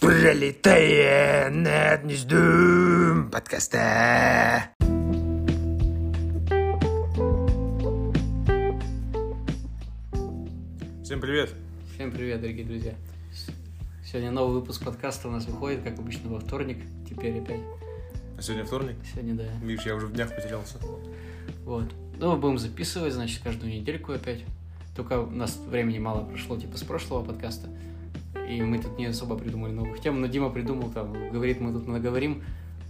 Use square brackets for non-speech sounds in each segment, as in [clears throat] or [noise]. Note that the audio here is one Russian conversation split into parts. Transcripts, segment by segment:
Пролетая над гнездом подкаста. Всем привет. Всем привет, дорогие друзья. Сегодня новый выпуск подкаста у нас выходит, как обычно, во вторник. Теперь опять. А сегодня вторник? Сегодня, да. Видишь, я уже в днях потерялся. Вот. Ну, мы будем записывать, значит, каждую недельку опять. Только у нас времени мало прошло, типа, с прошлого подкаста. И мы тут не особо придумали новых тем, но Дима придумал там, говорит, мы тут наговорим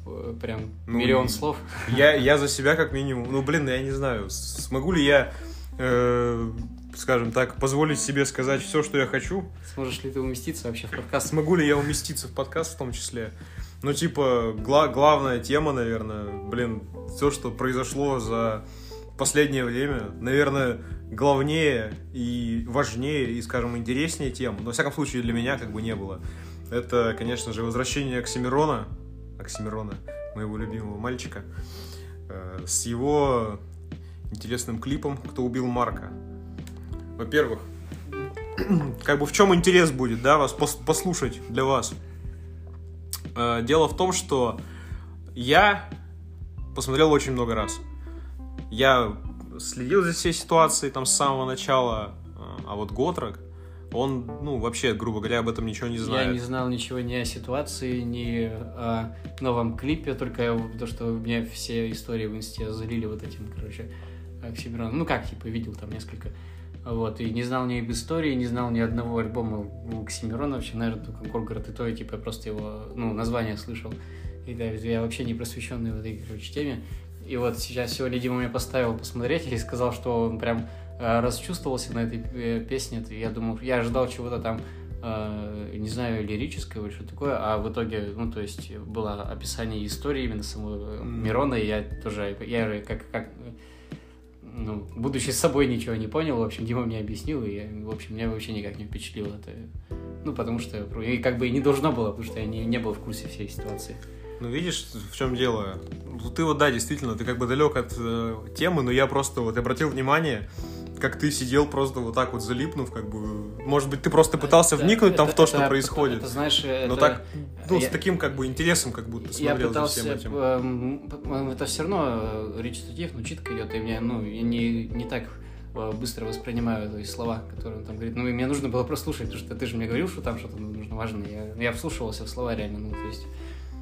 э, прям Ну, миллион слов. Я, [laughs] я за себя как минимум. Ну, блин, я не знаю, смогу ли я, э, скажем так, позволить себе сказать все, что я хочу. Сможешь ли ты уместиться вообще в подкаст? Смогу ли я уместиться в подкаст в том числе? Ну, типа, гла- главная тема, наверное, блин, все, что произошло за последнее время, наверное, главнее и важнее и, скажем, интереснее тем, но, во всяком случае, для меня как бы не было. Это, конечно же, возвращение Оксимирона, Оксимирона, моего любимого мальчика, э, с его интересным клипом «Кто убил Марка». Во-первых, [clears throat] как бы в чем интерес будет, да, вас пос- послушать для вас? Э, Дело в том, что я посмотрел очень много раз. Я следил за всей ситуацией там с самого начала, а вот Готрок, он, ну, вообще, грубо говоря, об этом ничего не Я знает. не знал ничего ни о ситуации, ни о новом клипе, только то, что мне все истории в инсте залили вот этим, короче, Оксимироном. Ну как, типа, видел там несколько. Вот, и не знал ни об истории, не знал ни одного альбома у Оксимирона, вообще, наверное, только Горгород и то, и, типа, я просто его, ну, название слышал. И да, я вообще не просвещенный в этой, короче, теме. И вот сейчас сегодня Дима меня поставил посмотреть и сказал, что он прям э, расчувствовался на этой э, песне. Я думал, я ожидал чего-то там, э, не знаю, лирического или что такое, а в итоге, ну, то есть, было описание истории именно самого э. Мирона, и я тоже, я же как, как ну, будучи с собой ничего не понял, в общем, Дима мне объяснил, и, я, в общем, меня вообще никак не впечатлило это. Ну, потому что, и как бы и не должно было, потому что я не, не был в курсе всей ситуации. Ну, видишь, в чем дело? Ну, Ты вот, да, действительно, ты как бы далек от э, темы, но я просто вот обратил внимание, как ты сидел просто вот так вот залипнув, как бы, может быть, ты просто пытался Это- вникнуть там это- в то, что это- происходит. Это, знаешь, но это- так, ну, я- с таким как бы интересом как будто Я смотрел за пытался, всем этим. эм, это все равно э, речитатив, ну, читка идет, и мне, ну, я не, не так э, быстро воспринимаю то есть, слова, которые он там говорит. Ну, и мне нужно было прослушать, потому что ты же мне говорил, что там что-то нужно важное. Я, я вслушивался в слова реально, ну, то есть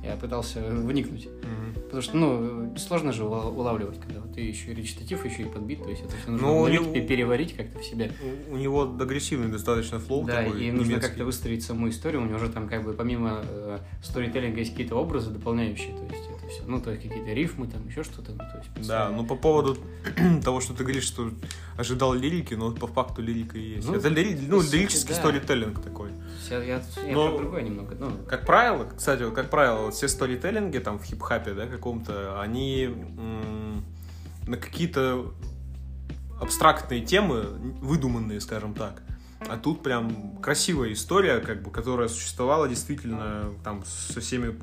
я пытался вникнуть. Мгм. Потому что, ну, сложно же ула- улавливать, когда вот ты еще и речитатив, еще и подбит, то есть это все нужно Ну, уловить, у него- пе- переварить как-то в себе. У- него агрессивный достаточно флоу Да, такой, и нужно немецкий. как-то выстроить саму историю. У него же там как бы помимо э, сторителлинга есть какие-то образы дополняющие, то есть это все. Ну, то есть какие-то рифмы, там еще что-то. Ну, то есть, Да, ну по поводу [clears throat] того, что ты говоришь, что ожидал лирики, но по факту лирика и есть. Ну, Это лири- ну, лирический да. сторителлинг такой. Я, я, я Но- про другое немного. Ну, Как правило, кстати, как правило, все сторителлинги там в хип-хапе, да, каком-то, они на какие-то абстрактные темы, выдуманные, скажем так. А тут прям красивая история, как бы, которая существовала действительно там со всеми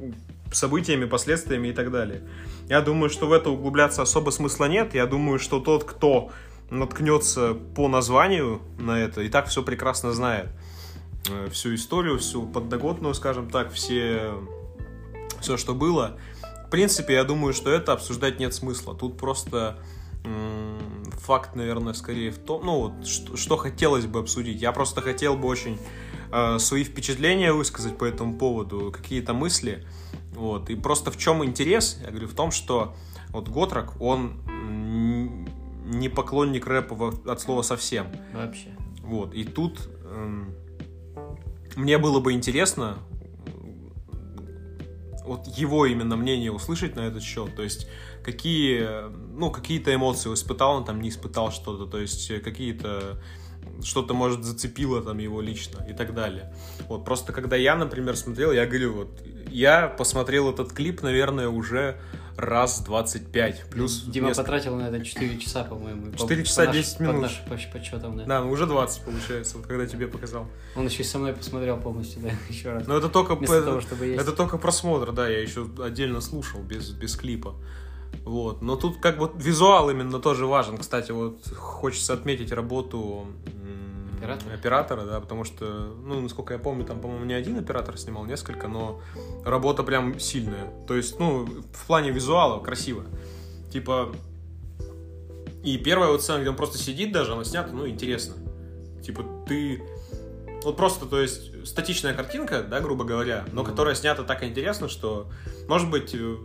событиями, последствиями и так далее. Я думаю, что в это углубляться особо смысла нет. Я думаю, что тот, кто наткнется по названию на это, и так все прекрасно знает. Э, Всю историю, всю подноготную, скажем так, все, все, что было. В принципе, я думаю, что это обсуждать нет смысла. Тут просто м, факт, наверное, скорее в том, ну, вот, что, что хотелось бы обсудить. Я просто хотел бы очень э, свои впечатления высказать по этому поводу, какие-то мысли. Вот. И просто в чем интерес? Я говорю, в том, что вот Готрок, он не поклонник рэпа от слова совсем. вообще. Вот, и тут эм, мне было бы интересно вот его именно мнение услышать на этот счет, то есть какие, ну, какие-то эмоции испытал он там, не испытал что-то, то есть какие-то что-то, может, зацепило там его лично и так далее. Вот, просто когда я, например, смотрел, я говорю, вот, я посмотрел этот клип, наверное, уже раз 25, плюс Дима несколько- потратил на это 4 часа, по-моему. по- 4 по часа наш- 10 минут. По нашим по- подсчетам, да. Да, ну уже 20 получается, вот когда тебе показал. Он еще и со мной посмотрел полностью, да, [laughs] еще раз. Но это только, Вместо это, того, чтобы есть. это только просмотр, да, я еще отдельно слушал без, без клипа. Вот. Но тут как бы визуал именно тоже важен. Кстати, вот хочется отметить работу оператора. оператора, да, потому что, ну, насколько я помню, там, по-моему, не один оператор снимал, несколько, но работа прям сильная. То есть, ну, в плане визуала красиво. Типа, и первая вот сцена, где он просто сидит даже, она снята, ну, интересно. Типа, ты... Вот просто, то есть, статичная картинка, да, грубо говоря, но которая снята так интересно, что, может быть, э,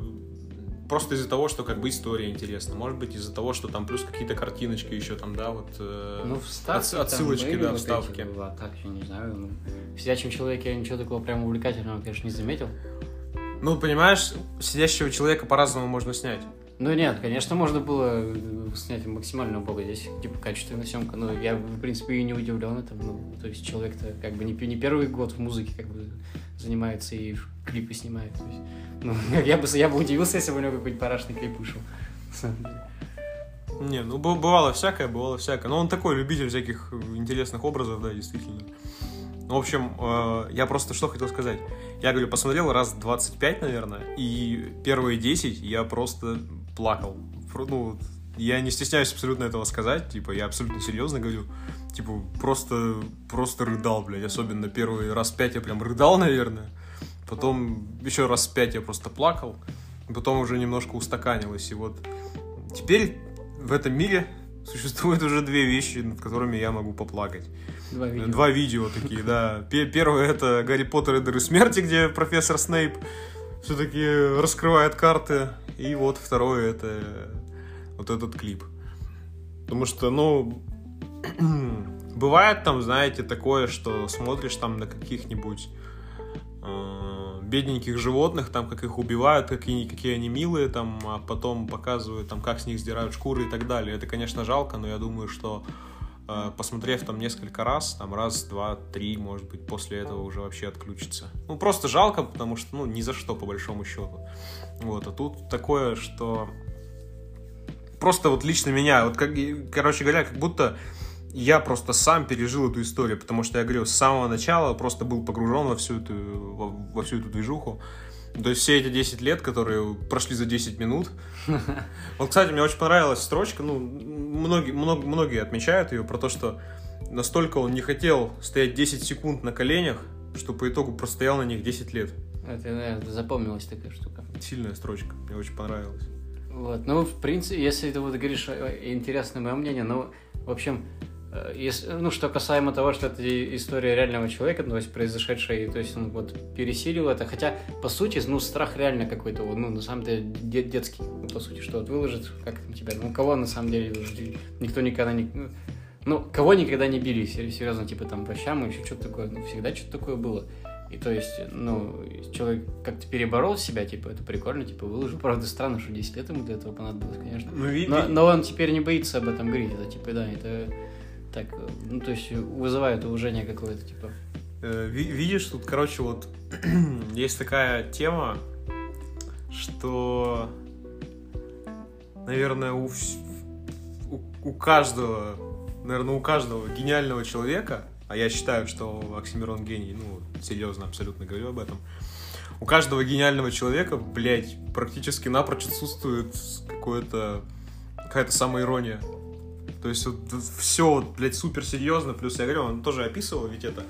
просто из-за того, что как бы история интересна, может быть, из-за того, что там плюс какие-то картиночки еще там, да, вот... э, Ну, вставки там отсылочки, да, вот вставки. эти, а так, я не знаю. Ну, в «Сидячем человеке» я ничего такого прям увлекательного, конечно, не заметил. Ну, понимаешь, сидящего человека по-разному можно снять. Ну нет, конечно, можно было э, снять максимально убого здесь, типа, качественная съемка. Но я, в принципе, и не удивлен этому. Ну, то есть человек-то как бы не, не первый год в музыке как бы занимается и клипы снимает. То есть, ну, [laughs] я бы, я бы удивился, если бы у него какой-нибудь парашный клип вышел. [laughs] Не, ну бывало всякое, бывало всякое. Но он такой любитель всяких интересных образов, да, действительно. В общем, э, я просто что хотел сказать. Я, говорю, посмотрел раз 25, наверное, и первые 10 я просто плакал. Ну, я не стесняюсь абсолютно этого сказать, типа, я абсолютно серьезно говорю. Типа, просто, просто рыдал, блядь. Особенно первый раз 5 я прям рыдал, наверное. Потом еще раз 5 я просто плакал. Потом уже немножко устаканилось. И вот теперь в этом мире существует уже две вещи, над которыми я могу поплакать. Два видео. Два видео такие, да. Пе- Первое это Гарри Поттер и Дары Смерти, где профессор Снейп все-таки раскрывает карты. И вот второе это вот этот клип. Потому что, ну, [clears throat] бывает там, знаете, такое, что смотришь там на каких-нибудь э, бедненьких животных, там, как их убивают, какие, какие они милые, там, а потом показывают, там, как с них сдирают шкуры и так далее. Это, конечно, жалко, но я думаю, что э, посмотрев там несколько раз, там, раз, два, три, может быть, после этого уже вообще отключится. Ну, просто жалко, потому что, ну, ни за что, по большому счету. Вот, а тут такое, что просто вот лично меня, вот как, короче говоря, как будто я просто сам пережил эту историю, потому что я говорю, с самого начала просто был погружен во всю эту, во, во всю эту движуху. То есть все эти 10 лет, которые прошли за 10 минут. [laughs] Вот, кстати, мне очень понравилась строчка, ну, многие, много- многие отмечают ее, про то, что настолько он не хотел стоять 10 секунд на коленях, что по итогу простоял на них 10 лет. Это, наверное, запомнилась такая штука. Сильная строчка, мне очень понравилась. Вот, ну, в принципе, если ты вот говоришь, э, интересное мое мнение, ну, в общем, если, ну, что касаемо того, что это история реального человека, то есть произошедшая, и, то есть он вот пересилил это, хотя, по сути, ну, страх реально какой-то, ну, на самом деле, де- детский, ну, по сути, что вот выложит, как там тебя, ну, кого на самом деле, никто никогда не, ну, ну, кого никогда не били, сер- серьезно, типа, там, по щам, еще что-то такое, ну, всегда что-то такое было. И то есть, ну, человек как-то переборол себя, типа, это прикольно, типа, выложил. Правда, странно, что 10 лет ему для этого понадобилось, конечно. Ну, Но, но он теперь не боится об этом говорить. Это, типа, да, это так, э, ну, то есть, вызывает уважение какое-то, типа. Э, ви- Видишь, тут, короче, вот [clears throat] есть такая тема, что, наверное, у, у, у каждого, наверное, у каждого гениального человека, а я считаю, что Оксимирон гений, ну, серьезно, абсолютно говорю об этом, у каждого гениального человека, блядь, практически напрочь отсутствует какое-то какая-то самоирония. То есть вот все, блядь, супер серьезно. Плюс я говорю, он тоже описывал ведь это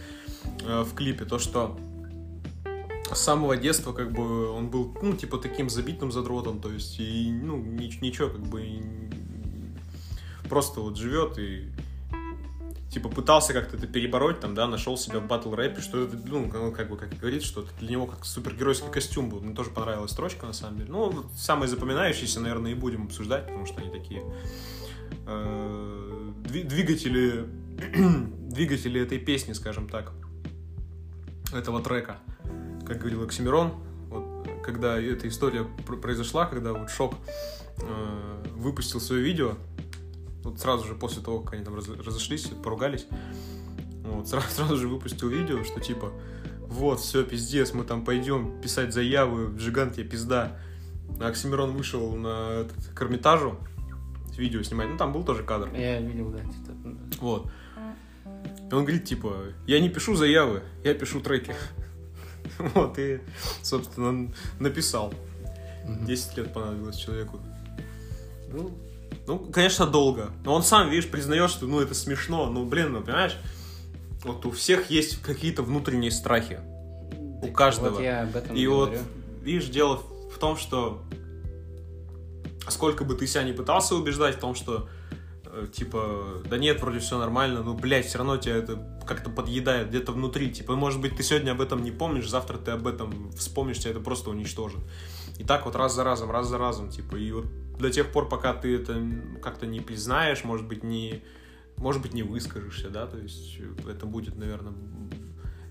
э, в клипе, то, что с самого детства как бы он был, ну, типа, таким забитым задротом, то есть, и, ну, ни- ничего, как бы, и просто вот живет и типа пытался как-то это перебороть, там, да, нашел себя в батл рэпе, что это, ну, как- бы, как говорит, что это для него как супергеройский костюм был. Мне тоже понравилась строчка, на самом деле. Ну, самые запоминающиеся, наверное, и будем обсуждать, потому что они такие э, дви- двигатели, [clears throat] двигатели этой песни, скажем так, этого трека. Как говорил Оксимирон, вот, когда эта история пр- произошла, когда вот Шок э, выпустил свое видео, вот сразу же после того, как они там раз- разошлись, поругались, вот, сразу, [laughs] сразу же выпустил видео, что типа, вот, все, пиздец, мы там пойдем писать заявы, Джигант, я пизда. Оксимирон вышел на этот, к Эрмитажу видео снимать, ну там был тоже кадр. Я видел, да, что-то. Вот. И он говорит, типа, я не пишу заявы, я пишу треки. [laughs] Вот, и, собственно, написал. 10 лет понадобилось человеку. Ну, Ну, конечно, долго. Но он сам, видишь, признает, что, ну, это смешно. Ну, блин, ну, понимаешь, вот у всех есть какие-то внутренние страхи. У каждого. Вот я об этом И и вот, говорю. видишь, дело в том, что сколько бы ты себя не пытался убеждать в том, что э, типа, да нет, вроде все нормально, ну, блядь, все равно тебя это как-то подъедает где-то внутри. Типа, может быть, ты сегодня об этом не помнишь, завтра ты об этом вспомнишь, тебя это просто уничтожит. И так вот раз за разом, раз за разом, типа, и вот до тех пор, пока ты это как-то не признаешь, может быть, не, может быть, не выскажешься, да, то есть э, это будет, наверное,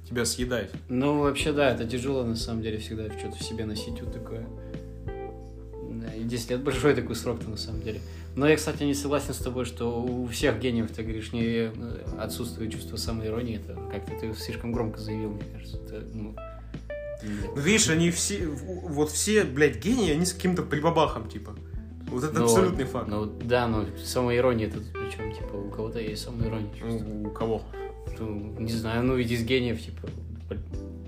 тебя съедать. Ну, вообще, да, это тяжело, на самом деле, всегда что-то в себе носить вот такое. Да, и 10 лет большой такой срок-то, на самом деле. Но я, кстати, не согласен с тобой, что у всех гениев, ты говоришь, не э, отсутствует чувство самоиронии. Это как-то ты слишком громко заявил, мне кажется. Это, ну. Ну, видишь, они все, вот все, блядь, гении, они с каким-то прибабахом, типа. Вот это Ну, абсолютный факт. Ну, да, но самоирония тут причем, типа, у кого-то есть самоирония. У, у кого? Ну, не знаю, ну ведь из гениев, типа,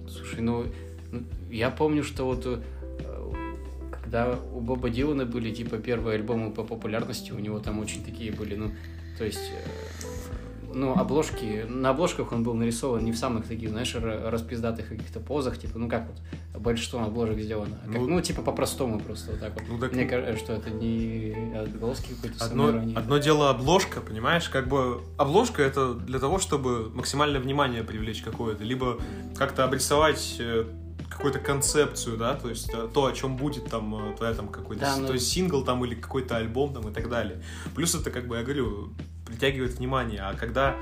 слушай, ну, ну, я помню, что вот э, когда у Боба Дилана были, типа, первые альбомы по популярности, у него там очень такие были, ну, то есть, э, ну, обложки, на обложках он был нарисован не в самых таких, знаешь, ра- распиздатых каких-то позах, типа, ну, как вот большинство обложек сделано, а как, Ну, ну, типа, по-простому просто вот так вот. Ну, так Мне кажется, что это не отголоски какой-то Одно, одно дело обложка, понимаешь, как бы обложка это для того, чтобы максимальное внимание привлечь какое-то, либо как-то обрисовать э, какую-то концепцию, да, то есть э, то, о чем будет там э, твоя там какой-то, Да, с- ну- то есть сингл там или какой-то альбом там и так далее. Плюс это, как бы я говорю, притягивает внимание, а когда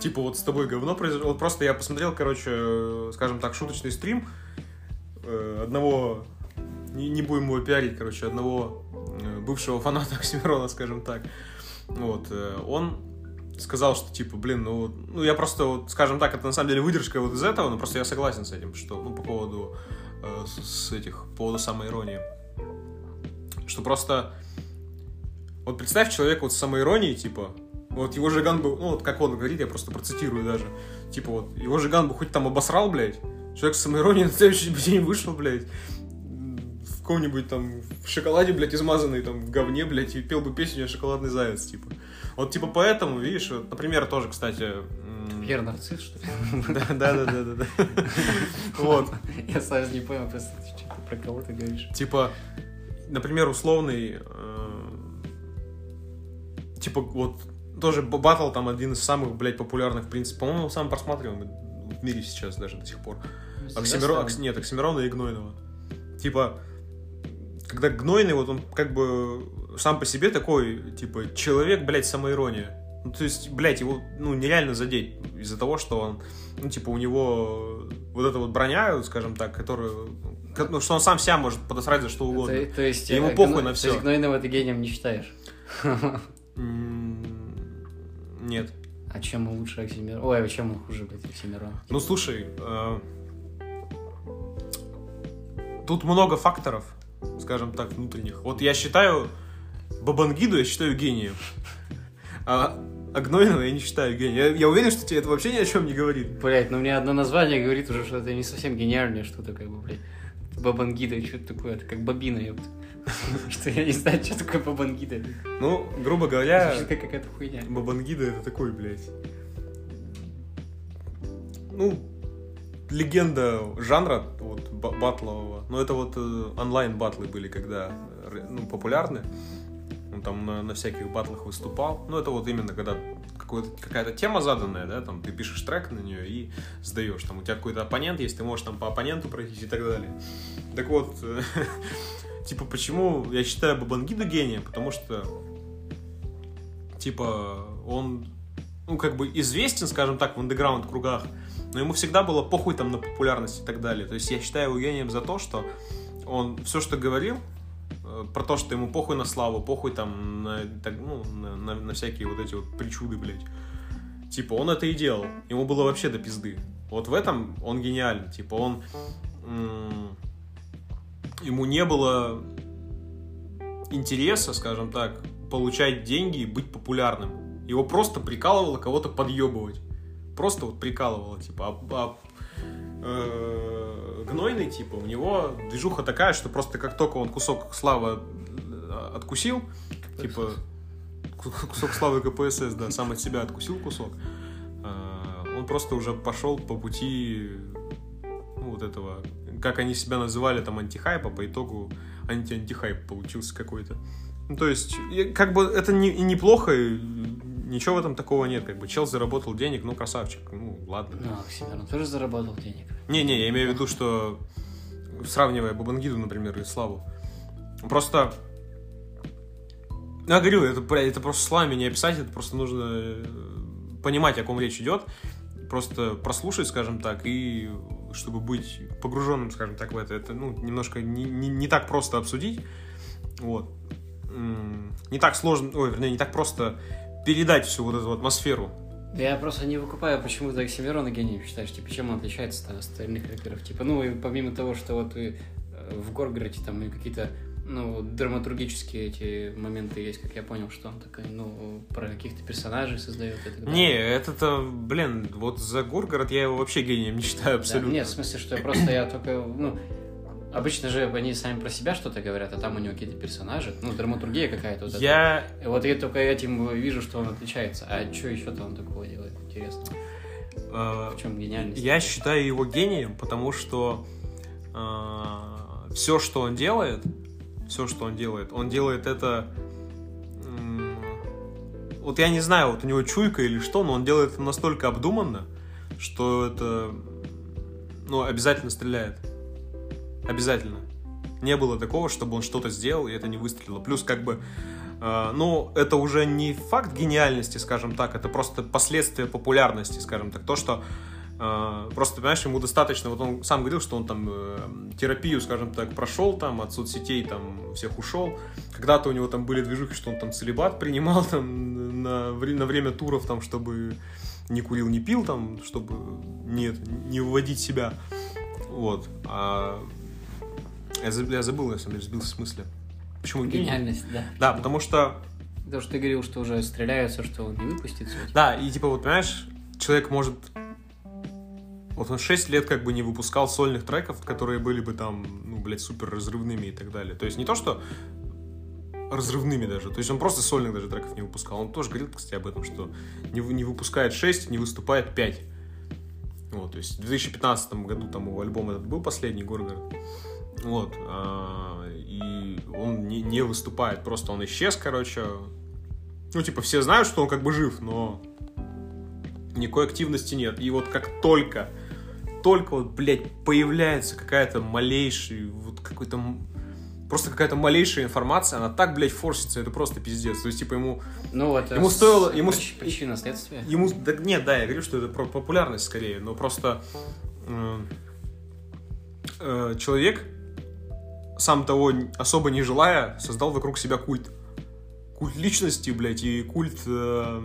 типа вот с тобой говно произошло, вот просто я посмотрел, короче, скажем так, шуточный стрим э, одного не, не будем его пиарить, короче, одного бывшего фаната [laughs] Оксимирона, скажем так. Вот, он сказал, что, типа, блин, ну, ну, я просто, вот, скажем так, это на самом деле выдержка вот из этого, но просто я согласен с этим, что, ну, по поводу э, с, этих, по поводу самоиронии. Что просто, вот представь человека вот с самоиронией, типа, вот его Жиган бы, ну, вот как он говорит, я просто процитирую даже, типа, вот, его Жиган бы хоть там обосрал, блядь, человек с самоиронией [laughs] на следующий день вышел, блядь, в каком-нибудь там в шоколаде, блядь, измазанный там в говне, блядь, и пел бы песню «Шоколадный заяц», типа. Вот, типа, поэтому, видишь, вот, например, тоже, кстати... Пьер Нарцисс, что ли? Да, [laughs] да, да, да, да, да. Вот, Я сразу не понял, просто про кого ты говоришь. типа, например, условный, э, типа, вот, тоже батл там один из самых, блядь, популярных, в принципе, по-моему, самый просматриваемый в мире сейчас даже до сих пор. Оксимирон, Окс- нет, Оксимирона и Гнойного. Типа, когда Гнойный, вот он как бы сам по себе такой, типа, человек, блядь, самоирония. Ну, то есть, блядь, его, ну, нереально задеть из-за того, что он, ну, типа, у него вот эта вот броня, скажем так, которую, ко- ну, что он сам себя может подосрать за что угодно. То, то есть, Ему э, похуй Гно- на То всё. есть Гнойного ты гением не считаешь? Нет. А чем он лучше Оксимирон? Ой, а чем он хуже, блядь, Оксимирон? Ну, слушай, э, тут много факторов, скажем так, внутренних. Вот я считаю Бабангиду, я считаю гением. А, а Гнойного я не считаю гением. Я, я уверен, что тебе это вообще ни о чем не говорит. Блять, ну мне одно название говорит уже, что это не совсем гениальное что-то, как бы, блядь. Бабангида, что-то такое, это как бобина, ёпта. [laughs] Что я не знаю, что такое бабангида. Ну, грубо говоря, как какая-то хуйня. Бабангида это такой, блядь. Ну, легенда жанра вот, ба- батлового. Но это вот э, онлайн-батлы были, когда э, ну, популярны. Он там на, на всяких батлах выступал. Ну, это вот именно когда какая-то тема заданная, да, там ты пишешь трек на нее и сдаешь. Там у тебя какой-то оппонент есть, ты можешь там по оппоненту пройтись и так далее. Так вот, [laughs] типа, почему я считаю Бабангиду гением? Потому что типа, он, ну, как бы известен, скажем так, в андеграунд кругах, но ему всегда было похуй там на популярность и так далее. То есть я считаю его гением за то, что он все, что говорил, про то, что ему похуй на славу, похуй там на, так, ну, на, на- на всякие вот эти вот причуды, блядь. Типа, он это и делал. Ему было вообще до пизды. Вот в этом он гениален. Типа, он... м, ему не было интереса, скажем так, получать деньги и быть популярным. Его просто прикалывало кого-то подъебывать. Просто вот прикалывало, типа. А, а, э, гнойный, типа, у него движуха такая, что просто как только он кусок славы э, откусил, типа, кусок славы КПСС, да, сам от себя откусил кусок. А, Он просто уже пошел по пути ну, вот этого, как они себя называли, там, антихайпа, по итогу анти-антихайп получился какой-то. Ну, то есть, как бы это не, и неплохо, и ничего в этом такого нет, как бы чел заработал денег, ну, красавчик, ну, ладно. Ну, Оксимирон тоже заработал денег. Не-не, я имею в виду, что сравнивая Бабангиду, например, и Славу. Просто... Я говорю, это, бля, это просто словами не описать, это просто нужно э, понимать, о ком речь идет. Просто прослушать, скажем так, и чтобы быть погруженным, скажем так, в это, это ну, немножко не, не, не так просто обсудить. Вот. Не так сложно, ой, вернее, не так просто передать всю вот эту атмосферу. Да я просто не выкупаю, почему ты Оксимирона гением считаешь. Типа, чем он отличается от остальных рэперов? Типа, ну, и помимо того, что вот и э, в Горгороде там и какие-то, ну, драматургические эти моменты есть, как я понял, что он такой, ну, про каких-то персонажей создает и так далее. Не, это-то, блин, вот за Горгород я его вообще гением не считаю Да, абсолютно. нет, в смысле, что я просто, я только, ну, обычно же они сами про себя что-то говорят, а там у него какие-то персонажи, ну, драматургия какая-то вот эта. Я И вот я только этим вижу, что он отличается. А что еще-то он такого делает? Интересно. э, В чем гениальность? Я считаю его гением, потому что все, что он делает, все, что он делает, он делает это... Вот я не знаю, вот у него чуйка или что, но он делает это настолько обдуманно, что это ну, обязательно стреляет. Обязательно. Не было такого, чтобы он что-то сделал, и это не выстрелило. Плюс, как бы, э, ну, это уже не факт гениальности, скажем так, это просто последствия популярности, скажем так. То, что э, просто, понимаешь, ему достаточно, вот он сам говорил, что он там э, терапию, скажем так, прошел там, от соцсетей там всех ушел. Когда-то у него там были движухи, что он там целебат принимал [laughs] там на, на время туров, там, чтобы не курил, не пил, там, чтобы нет, не выводить себя. Вот. А я, я забыл, я деле, сбился с мысли. Почему? Гениальность, да. Да, потому что Потому что ты говорил, что уже стреляются, что он не выпустится. Да, и типа вот, понимаешь, человек может... Вот он 6 лет как бы не выпускал сольных треков, которые были бы там, ну, блядь, супер разрывными и так далее. То есть не то, что разрывными даже. То есть он просто сольных даже треков не выпускал. Он тоже говорил, кстати, об этом, что не, не выпускает 6, не выступает 5. Вот, то есть в 2015 году там его альбом этот был последний, Горгород. Вот. а, и он не, не выступает, просто он исчез, короче. Ну, типа, все знают, что он как бы жив, но никакой активности нет. И вот как только, только вот, блядь, появляется какая-то малейшая, вот какой-то просто какая-то малейшая информация, она так, блядь, форсится, это просто пиздец. То есть, типа, ему, Ну, вот Ему стоило- ему Причина следствия. ему, да, нет, да, я говорю, что это про популярность скорее, но просто э, э, человек, сам того особо не желая, создал вокруг себя культ. Культ личности, блядь, и культ, э,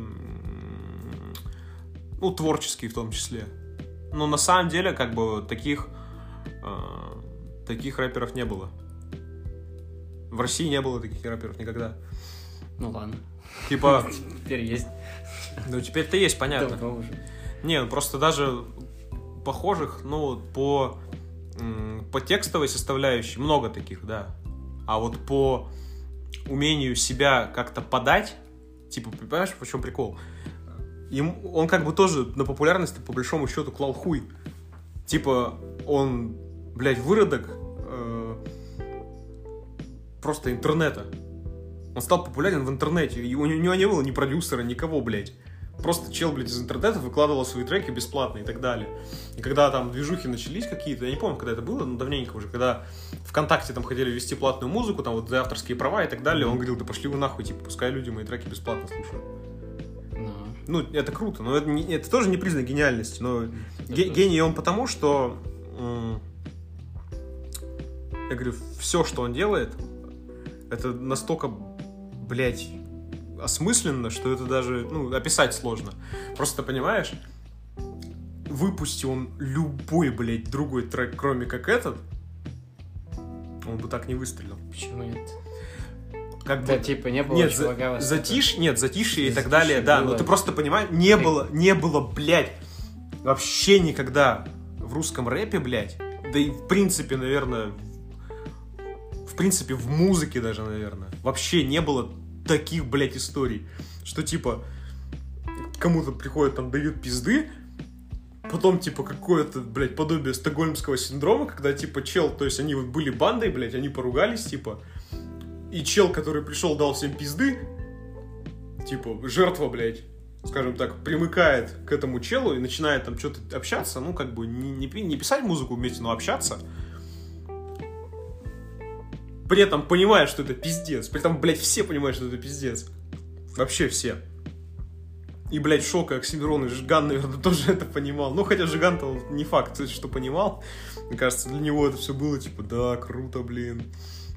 ну, творческий в том числе. Но на самом деле, как бы, таких, э, таких рэперов не было. В России не было таких рэперов никогда. Ну, ладно. Типа, [laughs] Теперь есть. ну теперь-то есть, понятно. Давно уже. Не, ну просто даже похожих, ну, по, по текстовой составляющей много таких, да. А вот по умению себя как-то подать, типа, понимаешь, в чем прикол? Им, он как бы тоже на популярности, по большому счету, клал хуй. Типа, он, блядь, выродок э, просто интернета. Он стал популярен в интернете, и у него не было ни продюсера, никого, блядь. Просто чел, блядь, из интернета выкладывал свои треки бесплатно и так далее. И когда там движухи начались какие-то, я не помню, когда это было, но давненько уже, когда ВКонтакте там хотели вести платную музыку, там вот за авторские права и так далее, он говорил, да пошли вы нахуй, типа, пускай люди мои треки бесплатно слушают. Ну, Ну, это круто, но это, не- это тоже не признак гениальности, но это ге- гений он потому, что я говорю, все, что он делает, это настолько, блядь, осмысленно, что это даже, ну, описать сложно. Просто понимаешь, выпусти он любой, блядь, другой трек, кроме как этот, он бы так не выстрелил. Почему нет? Как Да, бы- типа, не было нет, за- чувака вас- затишь, нет, затишье и так далее, да, было. но ты просто понимаешь, не было, не было, блядь, вообще никогда в русском рэпе, блядь, да и в принципе, наверное, в принципе, в музыке даже, наверное, вообще не было таких, блядь, историй. что типа кому-то приходят, там, дают пизды, потом, типа, какое-то, блядь, подобие стокгольмского синдрома, когда, типа, чел, то есть они вот были бандой, блядь, они поругались, типа, и чел, который пришел, дал всем пизды, типа, жертва, блядь, скажем так, примыкает к этому челу и начинает там что-то общаться, ну, как бы, не, не, не писать музыку вместе, но общаться, при этом понимая, что это пиздец, при этом, блядь, все понимают, что это пиздец, вообще все. И, блядь, Шок и Оксимирон и Жиган, наверное, [laughs] тоже это понимал. Ну, хотя Жиган-то не факт, что понимал. Мне кажется, для него это все было, типа, да, круто, блин.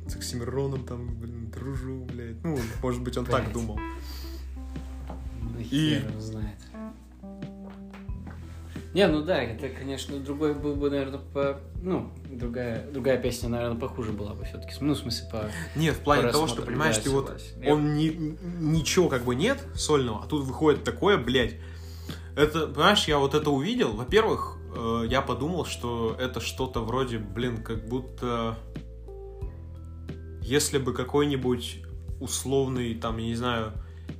С Оксимироном там, блин, дружу, блядь. Ну, может быть, он так Блядь. думал. Ну, И- знает. Не, ну да, это, конечно, другой был бы, наверное, по... Ну, другая, другая песня, наверное, похуже была бы все-таки. Ну, в смысле, по... Нет, в плане того, что, понимаешь, да, ты вот. Я- он ни- ничего как бы нет сольного, а тут выходит такое, блядь. Это, понимаешь, я вот это увидел. Во-первых, э, я подумал, что это что-то вроде, блин, как будто... Если бы какой-нибудь условный, там, я не знаю,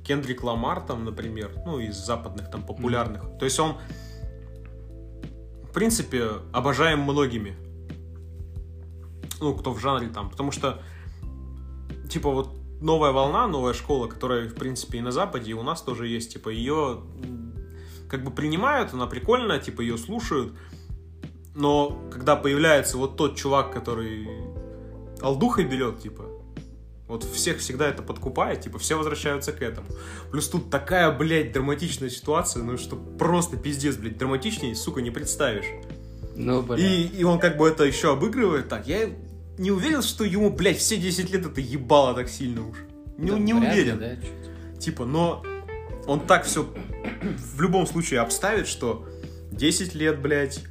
Кендрик Ламар, там, например, ну, из западных, там, популярных. То есть он, в принципе, обожаем многими. Ну, кто в жанре там. Потому что, типа, вот новая волна, новая школа, которая, в принципе, и на Западе, и у нас тоже есть, типа, ее как бы принимают, она прикольная, типа, ее слушают. Но когда появляется вот тот чувак, который алдухой берет, типа, вот всех всегда это подкупает, типа, все возвращаются к этому. Плюс тут такая, блядь, драматичная ситуация, ну, что просто пиздец, блядь, драматичнее, сука, не представишь. Ну, блин. И, и он как бы это еще обыгрывает так. Я не уверен, что ему, блядь, все 10 лет это ебало так сильно уж. Не, Да, не вряд ли, уверен. да. Типа, но он так все в любом случае обставит, что 10 лет, блядь,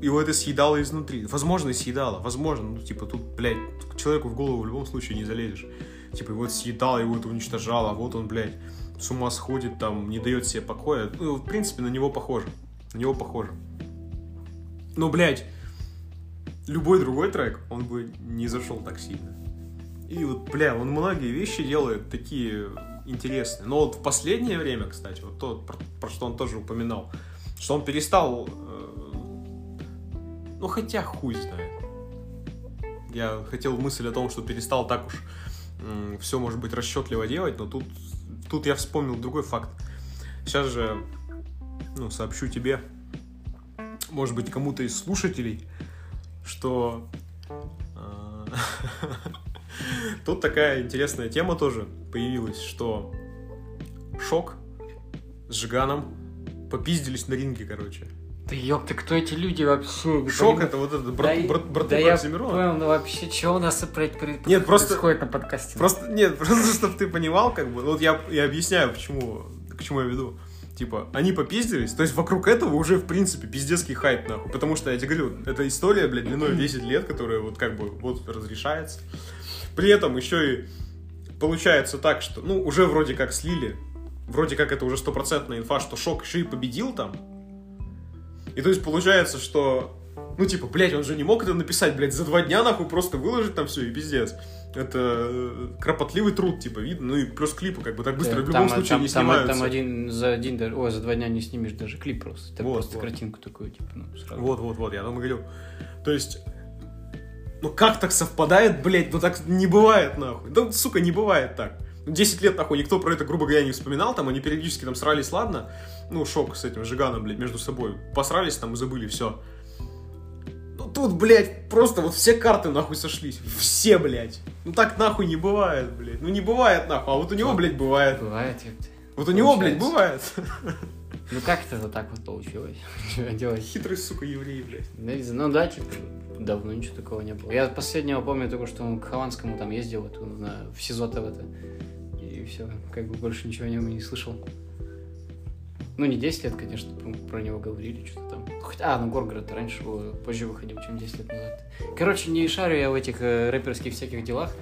его это съедало изнутри. Возможно, съедало. Возможно, ну, типа, тут, блядь, человеку в голову в любом случае не залезешь. Типа, его это съедало, его это уничтожало, а вот он, блядь, с ума сходит, там, не дает себе покоя. Ну, в принципе, на него похоже. На него похоже. Но, блядь, любой другой трек, он бы не зашел так сильно. И вот, бля, он многие вещи делает такие интересные. Но вот в последнее время, кстати, вот то, про, про что он тоже упоминал, что он перестал... ну, хотя хуй знает. Я хотел мысль о том, что перестал так уж все, может быть, расчетливо делать, но тут, тут я вспомнил другой факт. Сейчас же, ну, сообщу тебе, может быть, кому-то из слушателей, что э, [laughs] тут такая интересная тема тоже появилась, что Шок с Жиганом попиздились на ринге, короче. Да ёпта, кто эти люди вообще? Шок понимаю. это вот это Да брат, и- брат, братуха да я Оксимирона. понял, ну вообще, что у нас опять при- Нет, просто- происходит на подкасте? Просто, нет, [laughs] просто чтобы ты понимал, как бы, вот я, я объясняю, почему, к чему я веду. Типа, они попиздились, то есть вокруг этого уже, в принципе, пиздецкий хайп, нахуй. Потому что, я тебе говорю, это история, блядь, длиной [clears throat] в 10 лет, которая вот как бы вот разрешается. При этом еще и получается так, что, ну, уже вроде как слили, вроде как это уже стопроцентная инфа, что Шок еще и победил там. И то есть получается, что ну, типа, блядь, он же не мог это написать, блядь, за два дня, нахуй, просто выложить там все и пиздец. Это э, кропотливый труд, типа, видно. Ну и плюс клипы, как бы, так быстро Да, в любом там, случае там, не там, снимаются. там один за один, даже- ой, за два дня не снимешь даже клип просто. Ты Вот, просто вот. картинку такую, типа, ну, сразу. Вот, вот, вот, я там говорю. То есть, ну как так совпадает, блядь, ну так не бывает, нахуй. Да, сука, не бывает так. Ну, 10 лет, нахуй, никто про это, грубо говоря, не вспоминал, там они периодически там срались, ладно, ну, шок с этим Жиганом, блядь, между собой. Посрались там и забыли, все. Ну тут, блядь, просто вот все карты нахуй сошлись. Все, блядь. Ну так нахуй не бывает, блядь. Ну не бывает нахуй, а вот у него, блядь, бывает. Бывает, ёпта. Вот у него, блядь, бывает. Ну как это вот так вот получилось? [laughs] Что делать? Хитрый, сука, еврей, блядь. Да, не знаю. Ну да, типа, давно ничего такого не было. Я последнего помню только, что он к Хованскому там ездил, вот, на, в СИЗО-то в это. Все, как бы больше ничего о нем и не слышал. Ну, не 10 лет, конечно, про- него говорили, что-то там. Хоть, а, ну, Горгород раньше, позже выходил, чем 10 лет назад. Короче, не шарю я в этих э, рэперских всяких делах.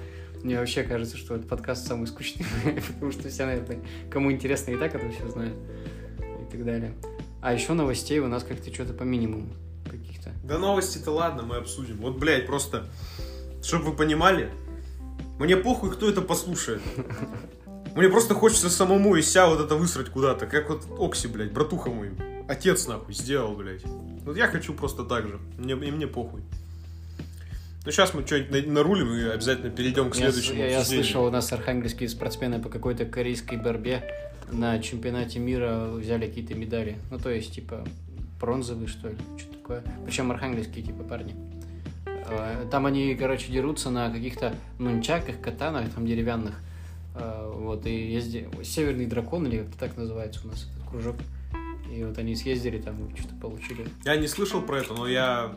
Мне вообще кажется, что этот подкаст самый скучный, [laughs] потому что все, наверное, кому интересно и так это все знают. И так далее. А еще новостей у нас как-то что-то по минимуму каких-то. Да новости-то ладно, мы обсудим. Вот, блядь, просто, чтобы вы понимали, мне похуй, кто это послушает. Мне просто хочется самому из себя вот это высрать куда-то, как вот Окси, блядь, братуха мой, отец нахуй сделал, блядь. Вот я хочу просто так же, мне, и мне похуй. Ну, сейчас мы что-нибудь на- нарулим и обязательно перейдем к следующему я- я слышал, у нас архангельские спортсмены по какой-то корейской борьбе на чемпионате мира взяли какие-то медали. Ну, то есть, типа, бронзовые, что ли, что такое. Причем архангельские, типа, парни. Э, Там они, короче, дерутся на каких-то нунчаках, катанах, там, деревянных. Э, Вот, и езди... Северный дракон, или как-то так называется у нас этот кружок. И вот они съездили, там, что-то получили. Я не слышал про это, но я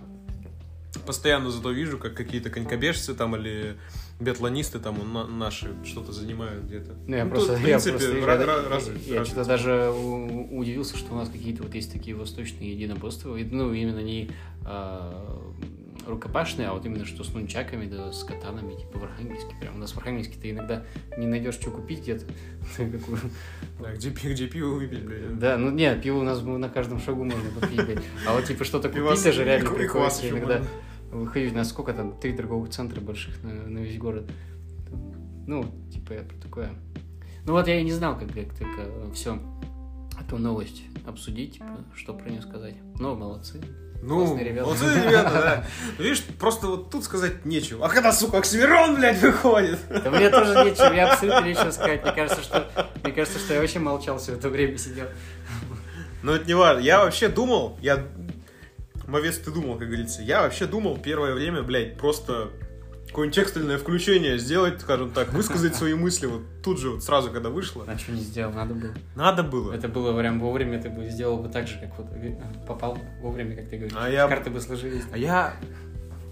постоянно зато вижу, как какие-то конькобежцы там или биатлонисты там наши что-то занимают где-то. Ну, я Ну, просто, тут, в я принципе, просто- ра- я- ра- я- раз- я раз- что-то даже удивился, что у нас какие-то вот есть такие восточные единоборства, ну, именно не а, рукопашные, а вот именно что с нунчаками, да, с катанами, типа в Архангельске. Прям у нас в Архангельске ты иногда не найдешь, что купить где-то. [laughs] Да, где, где пиво выпить, блядь. Да, ну нет, пиво у нас на каждом шагу можно купить, блядь. А вот типа что-то купить даже реально приходится иногда выходить на сколько там, три торговых центра больших на, на весь город. Ну, типа, я про такое. Ну вот я и не знал, как, как только все эту новость обсудить, типа, что про нее сказать. Ну, молодцы. Ну, Классные ребята. молодцы ребята, да. Ну, Видишь, просто вот тут сказать нечего. А когда, сука, Оксимирон, блядь, выходит? Да мне тоже нечего, я абсолютно нечего сказать. Мне кажется, что, мне кажется, что я вообще молчал все это время сидел. Но это не важно. Я вообще думал, я... Мовец, ты думал, как говорится. Я вообще думал первое время, блядь, просто какое-нибудь текстильное включение сделать, скажем так, высказать свои мысли вот тут же, вот сразу, когда вышло. А что не сделал, надо было. Надо было. Это было прям вовремя, ты бы сделал бы так же, как вот ви- попал вовремя, как ты говоришь. А я- Карты бы сложились. А я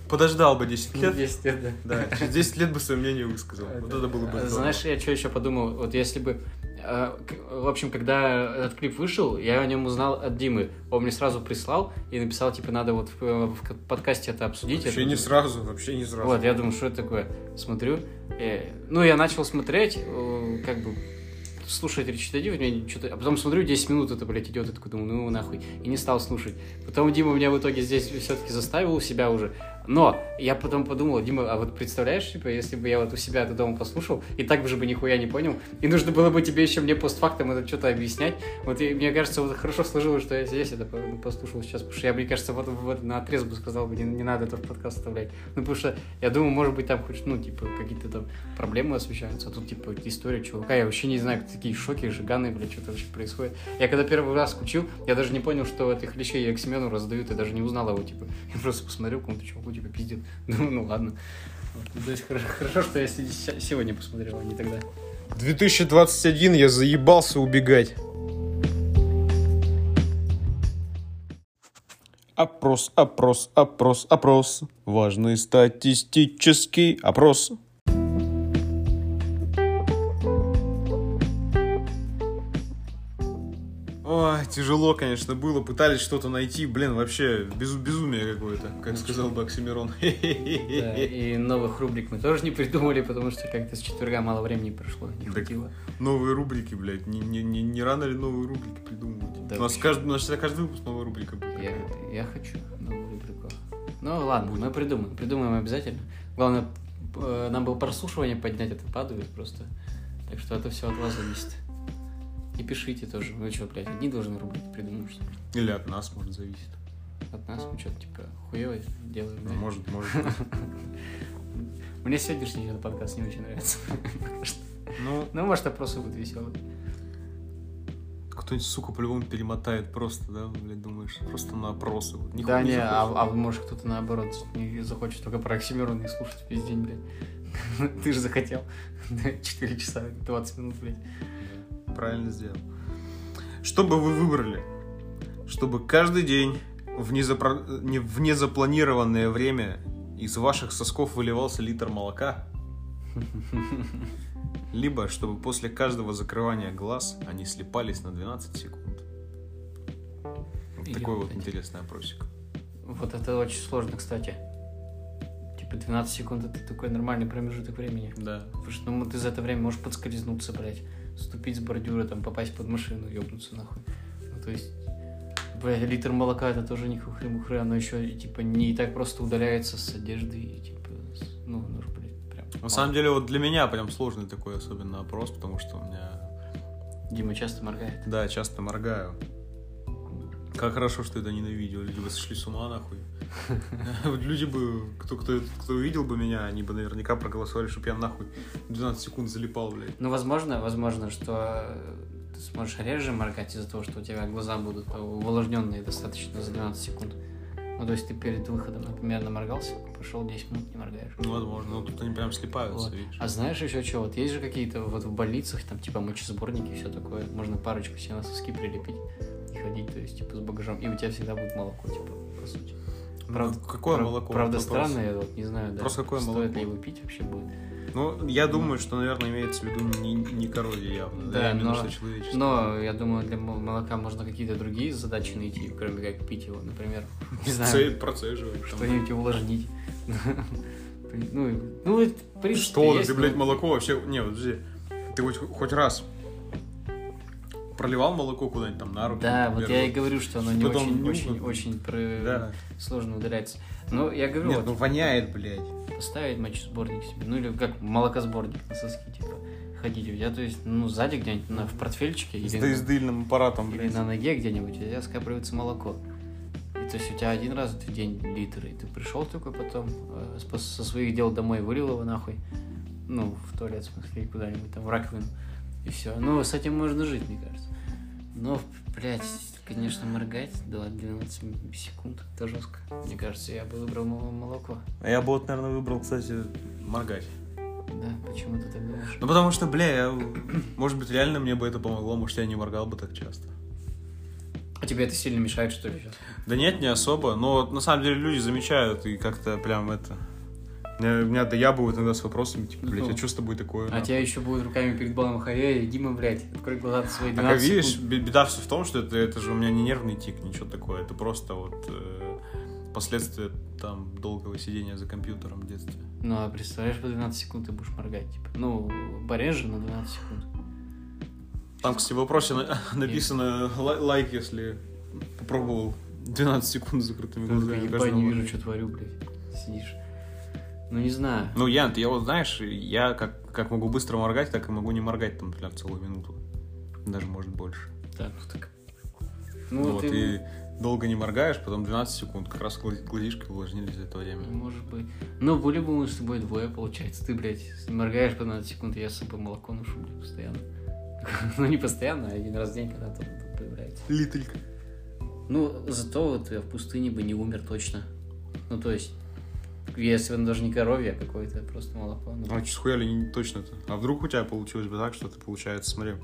подождал бы 10 лет. 10 лет, да. Да, через 10 лет бы свое мнение высказал. Вот это было бы А. Знаешь, я что еще подумал? Вот если бы... к- В общем, когда этот клип вышел, я о нем узнал от Димы. Он мне сразу прислал и написал, типа, надо вот в, в подкасте это обсудить. Вообще Это- не сразу, вообще не сразу. Вот, я думаю, что это такое? Смотрю. э, ну, я начал смотреть, э, как бы слушать Ричи Дадива, мне что-то... А потом смотрю, 10 минут это, блядь, идет, и такой думаю, ну нахуй. И не стал слушать. Потом Дима меня в итоге здесь все-таки заставил у себя уже. Но я потом подумал, Дима, а вот представляешь, типа, если бы я вот у себя это дома послушал, и так бы же бы нихуя не понял, и нужно было бы тебе еще мне постфактом это что-то объяснять. Вот и мне кажется, вот хорошо сложилось, что я здесь это по- послушал сейчас, потому что я, мне кажется, вот, вот на отрез бы сказал бы, не, не надо это в подкаст вставлять. Ну, потому что я думаю, может быть, там хоть, ну, типа, какие-то там проблемы освещаются, а тут, типа, история чувака, я вообще не знаю, такие шоки, жиганы, блядь, что-то вообще происходит. Я когда первый раз включил, я даже не понял, что этих лещей Оксимену раздают, я даже не узнал его, типа. Я просто посмотрел, какому-то чуваку, типа, пиздит. [laughs] Ну, ну ладно. Вот. То есть хорошо, хорошо, что я се- сегодня посмотрел, а не тогда. 2021 я заебался убегать. Опрос, опрос, опрос, опрос. Важный статистический опрос. Ой, тяжело, конечно, было. Пытались что-то найти. Блин, вообще безу- безумие какое-то, как сказал бы Оксимирон. Да, и новых рубрик мы тоже не придумали, потому что как-то с четверга мало времени прошло, не Так хватило. Новые рубрики, блядь. Не, не, не, не рано ли новые рубрики придумывать? Да у нас каждый, у нас каждый выпуск новая рубрика будет. Я, я хочу новую рубрику. Ну ладно, мы придумаем, придумаем обязательно. Главное, э, нам было прослушивание поднять, это падает просто. Так что это все от вас зависит. И пишите тоже. Вы что, блядь, одни должны что ли? Или от нас, может, зависит. От нас мы что-то типа хуевое делаем. Ну, да? Может, может. [laughs] Мне сегодняшний что-то подкаст не очень нравится. [laughs] Ну, Ну, может, опросы будут веселые. кто-нибудь, сука, по-любому перемотает просто, да, блядь, думаешь, просто на опросы. Вот, Да, не, захочешь. а, а может кто-то наоборот не захочет только про Оксимирона и слушать весь день, блядь. [laughs] Ты же захотел. 4 часа, 20 минут, блядь. Правильно сделал. Что бы вы выбрали? Чтобы каждый день в, незапро- не- в незапланированное время из ваших сосков выливался литр молока? Либо, чтобы после каждого закрывания глаз они слепались на 12 секунд. Вот Или такой вот вот интересный опросик. Вот это очень сложно, кстати. Типа 12 секунд это такой нормальный промежуток времени. Да. Потому что ну, ты за это время можешь подскользнуться, блядь, ступить с бордюра, там, попасть под машину, ёбнуться нахуй. Ну, то есть, блядь, литр молока это тоже не хухры-мухры, оно еще, типа, не так просто удаляется с одежды, и, типа, с- ну, же, блядь, прям... На самом деле, вот для меня прям сложный такой особенно опрос, потому что у меня, Дима часто моргает. да, часто моргаю. Как хорошо, что это ненавидел. Люди бы сошли с ума, нахуй. [laughs] Люди бы, кто, кто, кто увидел бы меня, они бы наверняка проголосовали, чтобы я нахуй 12 секунд залипал, блядь. Ну, возможно, возможно, что э, ты сможешь реже моргать из-за того, что у тебя глаза будут увлажненные достаточно за 12 секунд. Ну, то есть ты перед выходом, например, наморгался, пошел 10 минут, не моргаешь. Ну, возможно. Ну, тут они прям слипаются, Вот. видишь. А знаешь еще что? Вот есть же какие-то вот в больницах, там, типа, мочесборники и все такое. Можно парочку себе на соски прилепить ходить, то есть, типа, с багажом. И у тебя всегда будет молоко, типа, по сути. Правда- Ну, какое Прав- молоко? Правда, Вопрос. странно, я вот не знаю, да. Просто какое стоит молоко? ли его пить вообще будет. Ну, я думаю, что, наверное, имеется в виду не, не коровье явно. Да, именно но- что человеческое. Но, я думаю, для мо- молока можно какие-то другие задачи найти, кроме как пить его, например. [laughs] Не знаю, Це- процеживать. что-нибудь увлажнить. [laughs] Ну, ну, это, в принципе, Что? Ты, блядь, но- молоко вообще... Не, вот подожди. Ты хоть, хоть раз проливал молоко куда-нибудь там на руки? Да, вот например, я и говорю, что оно не Потом очень, нюхнуть. очень, очень про- Да. сложно удаляется. Но я говорю, Нет, вот ну воняет, блядь. поставить мочесборник себе, ну или как молокосборник на соски, типа, ходить у тебя, то есть, ну, сзади где-нибудь на, в портфельчике С, или, с дыльным аппаратом, или блядь. на ноге где-нибудь, у тебя скапливается молоко. И то есть у тебя один раз в день литр, и ты пришел только потом э, со своих дел домой, вылил его нахуй, ну, в туалет, в смысле, или куда-нибудь там, в раковину, и все. Ну, с этим можно жить, мне кажется. Но, блядь, конечно, моргать до 12 секунд, это жестко. Мне кажется, я бы выбрал мол- молоко. А я бы вот, наверное, выбрал, кстати, моргать. Да, почему ты так думаешь? Ну, потому что, бля, я... Может быть, реально мне бы это помогло, может, я не моргал бы так часто. А тебе это сильно мешает, что ли, сейчас? Да нет, не особо. Но на самом деле люди замечают и как-то прям это... Меня, меня доябывают иногда с вопросами, типа, блядь, Ну. а что с тобой такое? А нахуй?» тебя еще будут руками перед балом ходить, Дима, блядь, открой глаза свои Так, 12 а видишь, беда все в том, что это, это же у меня не нервный тик, ничего такое. Это просто вот э, последствия там долгого сидения за компьютером в детстве. Ну, а представляешь, по 12 секунд ты будешь моргать, типа. Ну, бареже на 12 секунд. Там, кстати, в вопросе на- написано лай- лайк, если попробовал 12 секунд с закрытыми Ты глазами. каждый не вижу, что творю, блядь. Сидишь. Ну, не знаю. Ну, Ян, ты я вот знаешь, я как, как могу быстро моргать, так и могу не моргать, там, например, целую минуту. Даже, может, больше. Да, ну так. Ну, Ну, вот, ты... и долго не моргаешь, потом 12 секунд, как раз глаз- глазишки увлажнились за это время. Может быть. Ну, по-любому с тобой двое получается. Ты, блядь, моргаешь по 12 секунд, я с собой молоко ношу, блядь, постоянно. [laughs] Ну, не постоянно, а один раз в день, когда там появляется. Лителька. Ну, зато вот я в пустыне бы не умер точно. Ну, то есть, если он даже не коровье, а какое-то просто молоко. Ну, А что схуяли не точно-то? А вдруг у тебя получилось бы так, что ты, получается, смотри.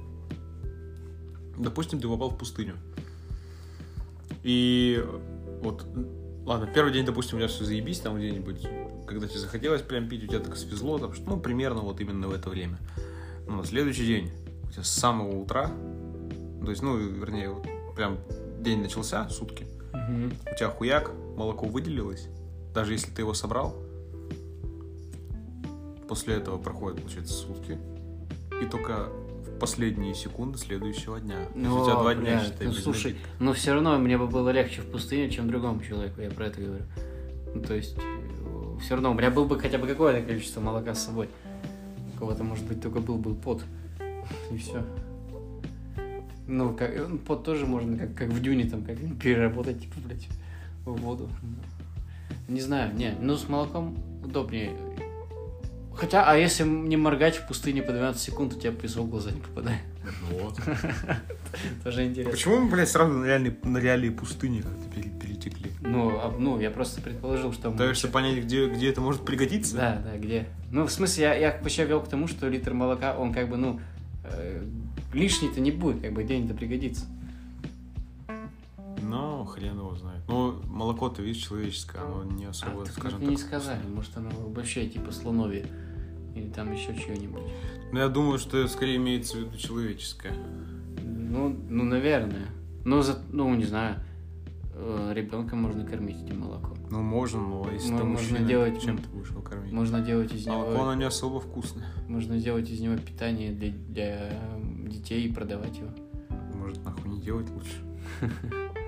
Допустим, ты попал в пустыню. И вот, ладно, первый день, допустим, у тебя все заебись там где-нибудь, когда тебе захотелось прям пить, у тебя так свезло, там, что, ну, примерно вот именно в это время. Но на следующий день, у тебя с самого утра, то есть, ну, вернее, вот прям день начался, сутки, Мгм. у тебя хуяк, молоко выделилось, даже если ты его собрал, после этого проходят, получается, сутки, и только в последние секунды следующего дня. Есть у тебя два дня, считай, ну, слушай, напитка. но все равно мне бы было легче в пустыне, чем другому человеку, я про это говорю. Ну, то есть, все равно у меня был бы хотя бы какое-то количество молока с собой. У кого-то, может быть, только был бы пот. [laughs] И все. Ну, как, ну, пот тоже можно, как, как в дюне, там, как переработать, типа, блядь, в воду. Не знаю, не, ну, с молоком удобнее. Хотя, а если не моргать в пустыне по 12 секунд, у тебя песок в глаза не попадает. Вот. [laughs] Тоже интересно. Почему мы, блядь, сразу на реальные, на реалии пустыни как-то перетекли? Ну, а- ну, я просто предположил, что... мы- Пытаешься понять, где, где это может пригодиться? Да, да, где? Ну, в смысле, я, я вообще вел к тому, что литр молока, он как бы, ну, э, лишний-то не будет, как бы день-то пригодится. Хрен его знает. Ну, молоко-то, видишь, человеческое, оно не особо, а, так скажем как и не так, сказали, может, оно вообще типа слоновье. Или там еще чего-нибудь. Ну, я думаю, что скорее имеется в виду человеческое. Ну, ну, наверное. Ну, за, ну, не знаю. ребенка можно кормить этим молоком. Ну, можно, но если Ну, ты можно мужчина, делать, чем ты будешь его кормить? Можно делать из Молоко, него... оно не особо вкусное. Можно сделать из него питание для, для детей и продавать его. Может, нахуй не делать лучше? [laughs]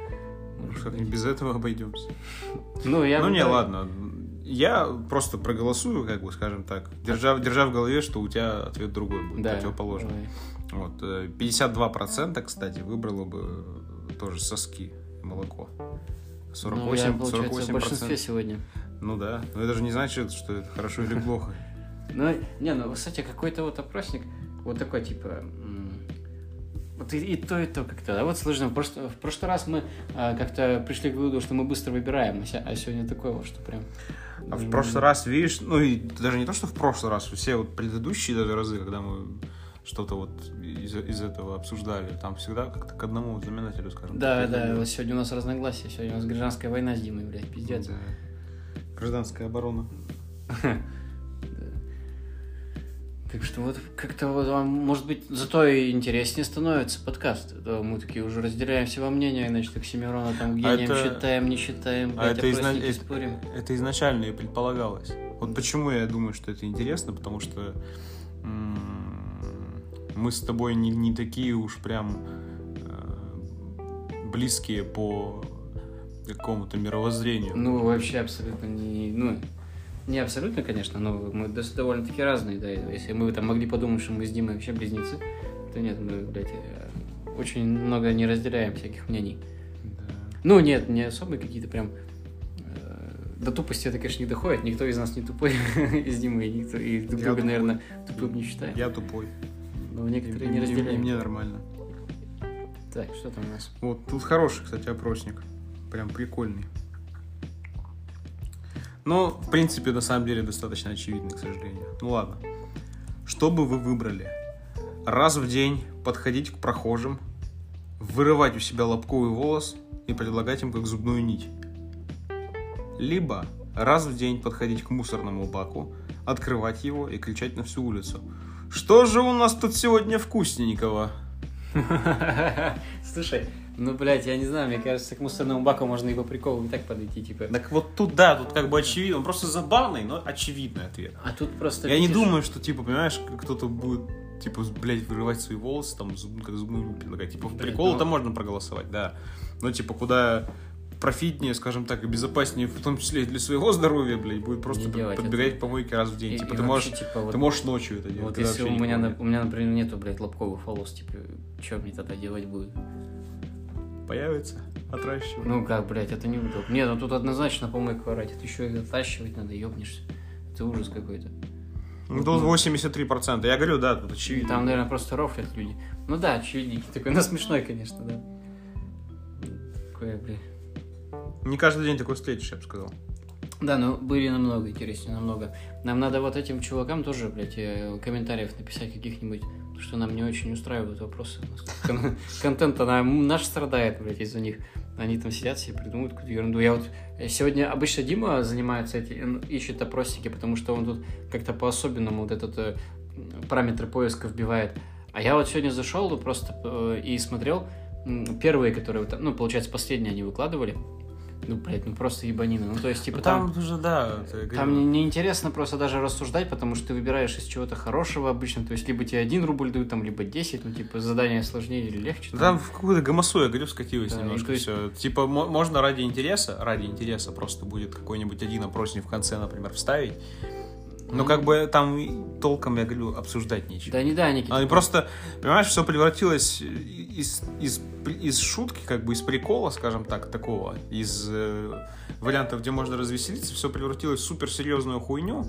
Без этого обойдемся. Ну, я ну, не, ладно. Я просто проголосую, как бы, скажем так, держа, держа в голове, что у тебя ответ другой будет, Да. противоположный. давай. Вот, э, 52%, кстати, выбрало бы тоже соски и молоко. 48, Ну, я, получается, 48%. в большинстве сегодня. Ну да, но это же не значит, что это хорошо или плохо. Ну, не, ну, кстати, какой-то вот опросник, вот такой, типа, вот и, и то, и то как-то. А вот сложно. В, прошлый- в прошлый раз мы а, как-то пришли к выводу, что мы быстро выбираем, а, а сегодня такое вот, что прям... А в прошлый раз, видишь, ну и даже не то, что в прошлый раз, все вот предыдущие даже разы, когда мы что-то вот из, из этого обсуждали, там всегда как-то к одному знаменателю, скажем Да, так, да, вот сегодня у нас разногласия, сегодня у нас гражданская война с Димой, блядь, пиздец. Да. Гражданская оборона. [laughs] Так что вот как-то вот, а, может быть, зато и интереснее становится подкаст. Да, мы такие уже разделяемся во мнениях, значит, Оксимирона там гением это- считаем, не считаем, А это, изна- опросники это- спорим. это изначально и предполагалось. Вот почему я думаю, что это интересно, потому что мы с тобой не, не такие уж прям э, близкие по какому-то мировоззрению. Ну, вообще абсолютно не... Ну, не абсолютно, конечно, но мы довольно-таки разные, да. Если мы там могли подумать, что мы с Димой вообще близнецы, то нет, мы, блядь, э, очень много не разделяем всяких мнений. Да. Ну, нет, не особые какие-то прям... э, До тупости это, конечно, не доходит. Никто из нас не тупой [laughs] из Димы, и никто и друг друга, наверное, тупым не считаем. Я тупой. Но некоторые и- не и- и разделяем. мне нормально. Так, что там у нас? Вот, тут хороший, кстати, опросник. Прям прикольный. Но, в принципе, на самом деле достаточно очевидный, к сожалению. Ну ладно. Что бы вы выбрали? Раз в день подходить к прохожим, вырывать у себя лобковый волос и предлагать им как зубную нить. Либо раз в день подходить к мусорному баку, открывать его и кричать на всю улицу. Что же у нас тут сегодня вкусненького? [laughs] Слушай, ну, блядь, я не знаю, мне кажется, к мусорному баку можно и по приколу и так подойти, типа. Так вот тут, да, тут как бы очевидно, он просто забавный, но очевидный ответ. А тут просто... Я не видишь, думаю, что, типа, понимаешь, кто-то будет, типа, блядь, вырывать свои волосы, там, зуб- как зубную предлагать. Типа, в Блядь, прикол-то ну- можно проголосовать, да. Но, типа, куда профитнее, скажем так, и безопаснее, в том числе и для своего здоровья, блядь, будет просто Не делать подбегать это. к помойке раз в день. и- типа, и ты вообще, можешь, типа, вот- ты можешь ночью это делать. Вот если у меня, на- у меня, например, нету, блядь, лобковых волос, типа, что мне тогда делать будет? Нет. появится, отращивай. Ну как, блядь, это неудобно. Не, ну тут однозначно помойку орать, это еще и оттащивать надо, ёбнешься. Это ужас какой-то. Ну, тут 83%. Я говорю, да, тут очевидно. Там, наверное, просто рофлят люди. Ну да, очевидненький такой, ну смешной, конечно, да. Такое, блядь. Не каждый день такой встретишь, я бы сказал. Да, ну были намного интереснее, намного. Нам надо вот этим чувакам тоже, блядь, э, комментариев написать каких-нибудь, что нам не очень устраивают вопросы. [laughs] Контент, она наш страдает, блядь, из-за них. Они там сидят себе, придумывают какую-то ерунду. Я вот э, сегодня обычно Дима занимается этим, ищет опросники, потому что он тут как-то по-особенному вот этот э, параметр поиска вбивает. А я вот сегодня зашел просто э, и смотрел первые, которые, ну, получается, последние они выкладывали. Ну, блядь, ну просто ебанина. Ну, то есть, типа, Ну, там... там уже, да, говорю. Там не- неинтересно просто даже рассуждать, потому что ты выбираешь из чего-то хорошего обычно. То есть, либо тебе один рубль дают, там, либо 10, ну, типа, задание сложнее или легче. Да Там в какую-то гомосу, я говорю, скатилось Да, немножко ну, то есть- все. Типа, мо- можно ради интереса, ради интереса просто будет какой-нибудь один опросник в конце, например, вставить. Ну. как бы там толком, я говорю, обсуждать нечего. Да не да, они Они просто, понимаешь, все превратилось из, из, из шутки, как бы из прикола, скажем так, такого, из э, вариантов, где можно развеселиться, все превратилось в суперсерьезную хуйню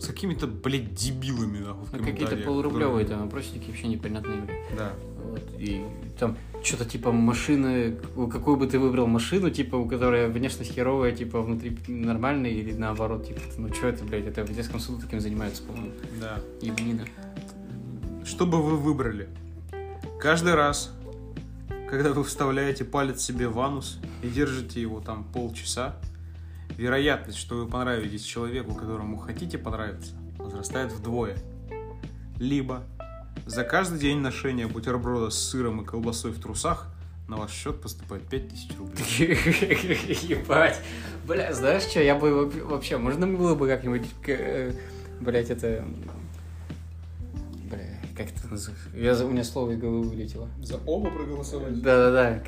с какими-то, блядь, дебилами, нахуй, Ну, какие-то полурублевые которые- там опросники вообще непонятные. Да. Вот, и там что-то типа машины, какую бы ты выбрал машину, типа, у которой внешность херовая, типа, внутри нормальная, или наоборот, типа, ну что это, блядь, это в детском саду таким занимаются, по-моему, Да. ебанина. Что бы вы выбрали? Каждый раз, когда вы вставляете палец себе в анус и держите его там полчаса, вероятность, что вы понравитесь человеку, которому хотите понравиться, возрастает вдвое. Либо за каждый день ношения бутерброда с сыром и колбасой в трусах на ваш счет поступает 5000 рублей. [laughs] Ебать. Бля, знаешь что, я бы вообще- можно было бы как-нибудь, к- блять, это... Бля, как это называется? Я, у меня слово из головы вылетело. За оба проголосовать? Да-да-да,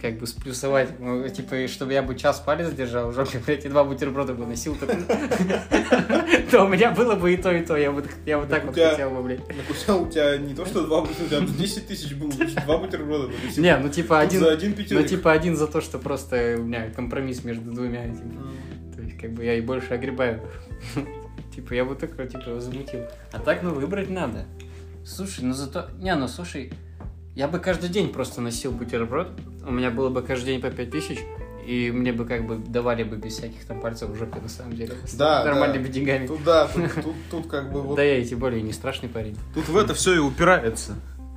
как бы сплюсовать, ну, типа, чтобы я бы час палец держал в жопе, блядь, и два бутерброда бы носил, то, у меня было бы и то, и то. Я вот, я вот так вот хотел бы, блядь. Так у тебя, не то, что два, у тебя 10 тысяч было, два бутерброда бы Не, ну типа один, ну типа один за то, что просто у меня компромисс между двумя этими. То есть, как бы я и больше огребаю. [laughs] Типа, я бы такой, типа, замутил. А так, ну, выбрать надо. Слушай, ну зато... Не, ну, слушай, я бы каждый день просто носил бутерброд. У меня было бы каждый день по 5 тысяч. И мне бы как бы давали бы без всяких там пальцев в жопе, на самом деле. С Да, Нормальными да. деньгами. Тут, да, тут, тут, тут как бы вот... Да я и тем более не страшный парень. Тут в это все и упирается.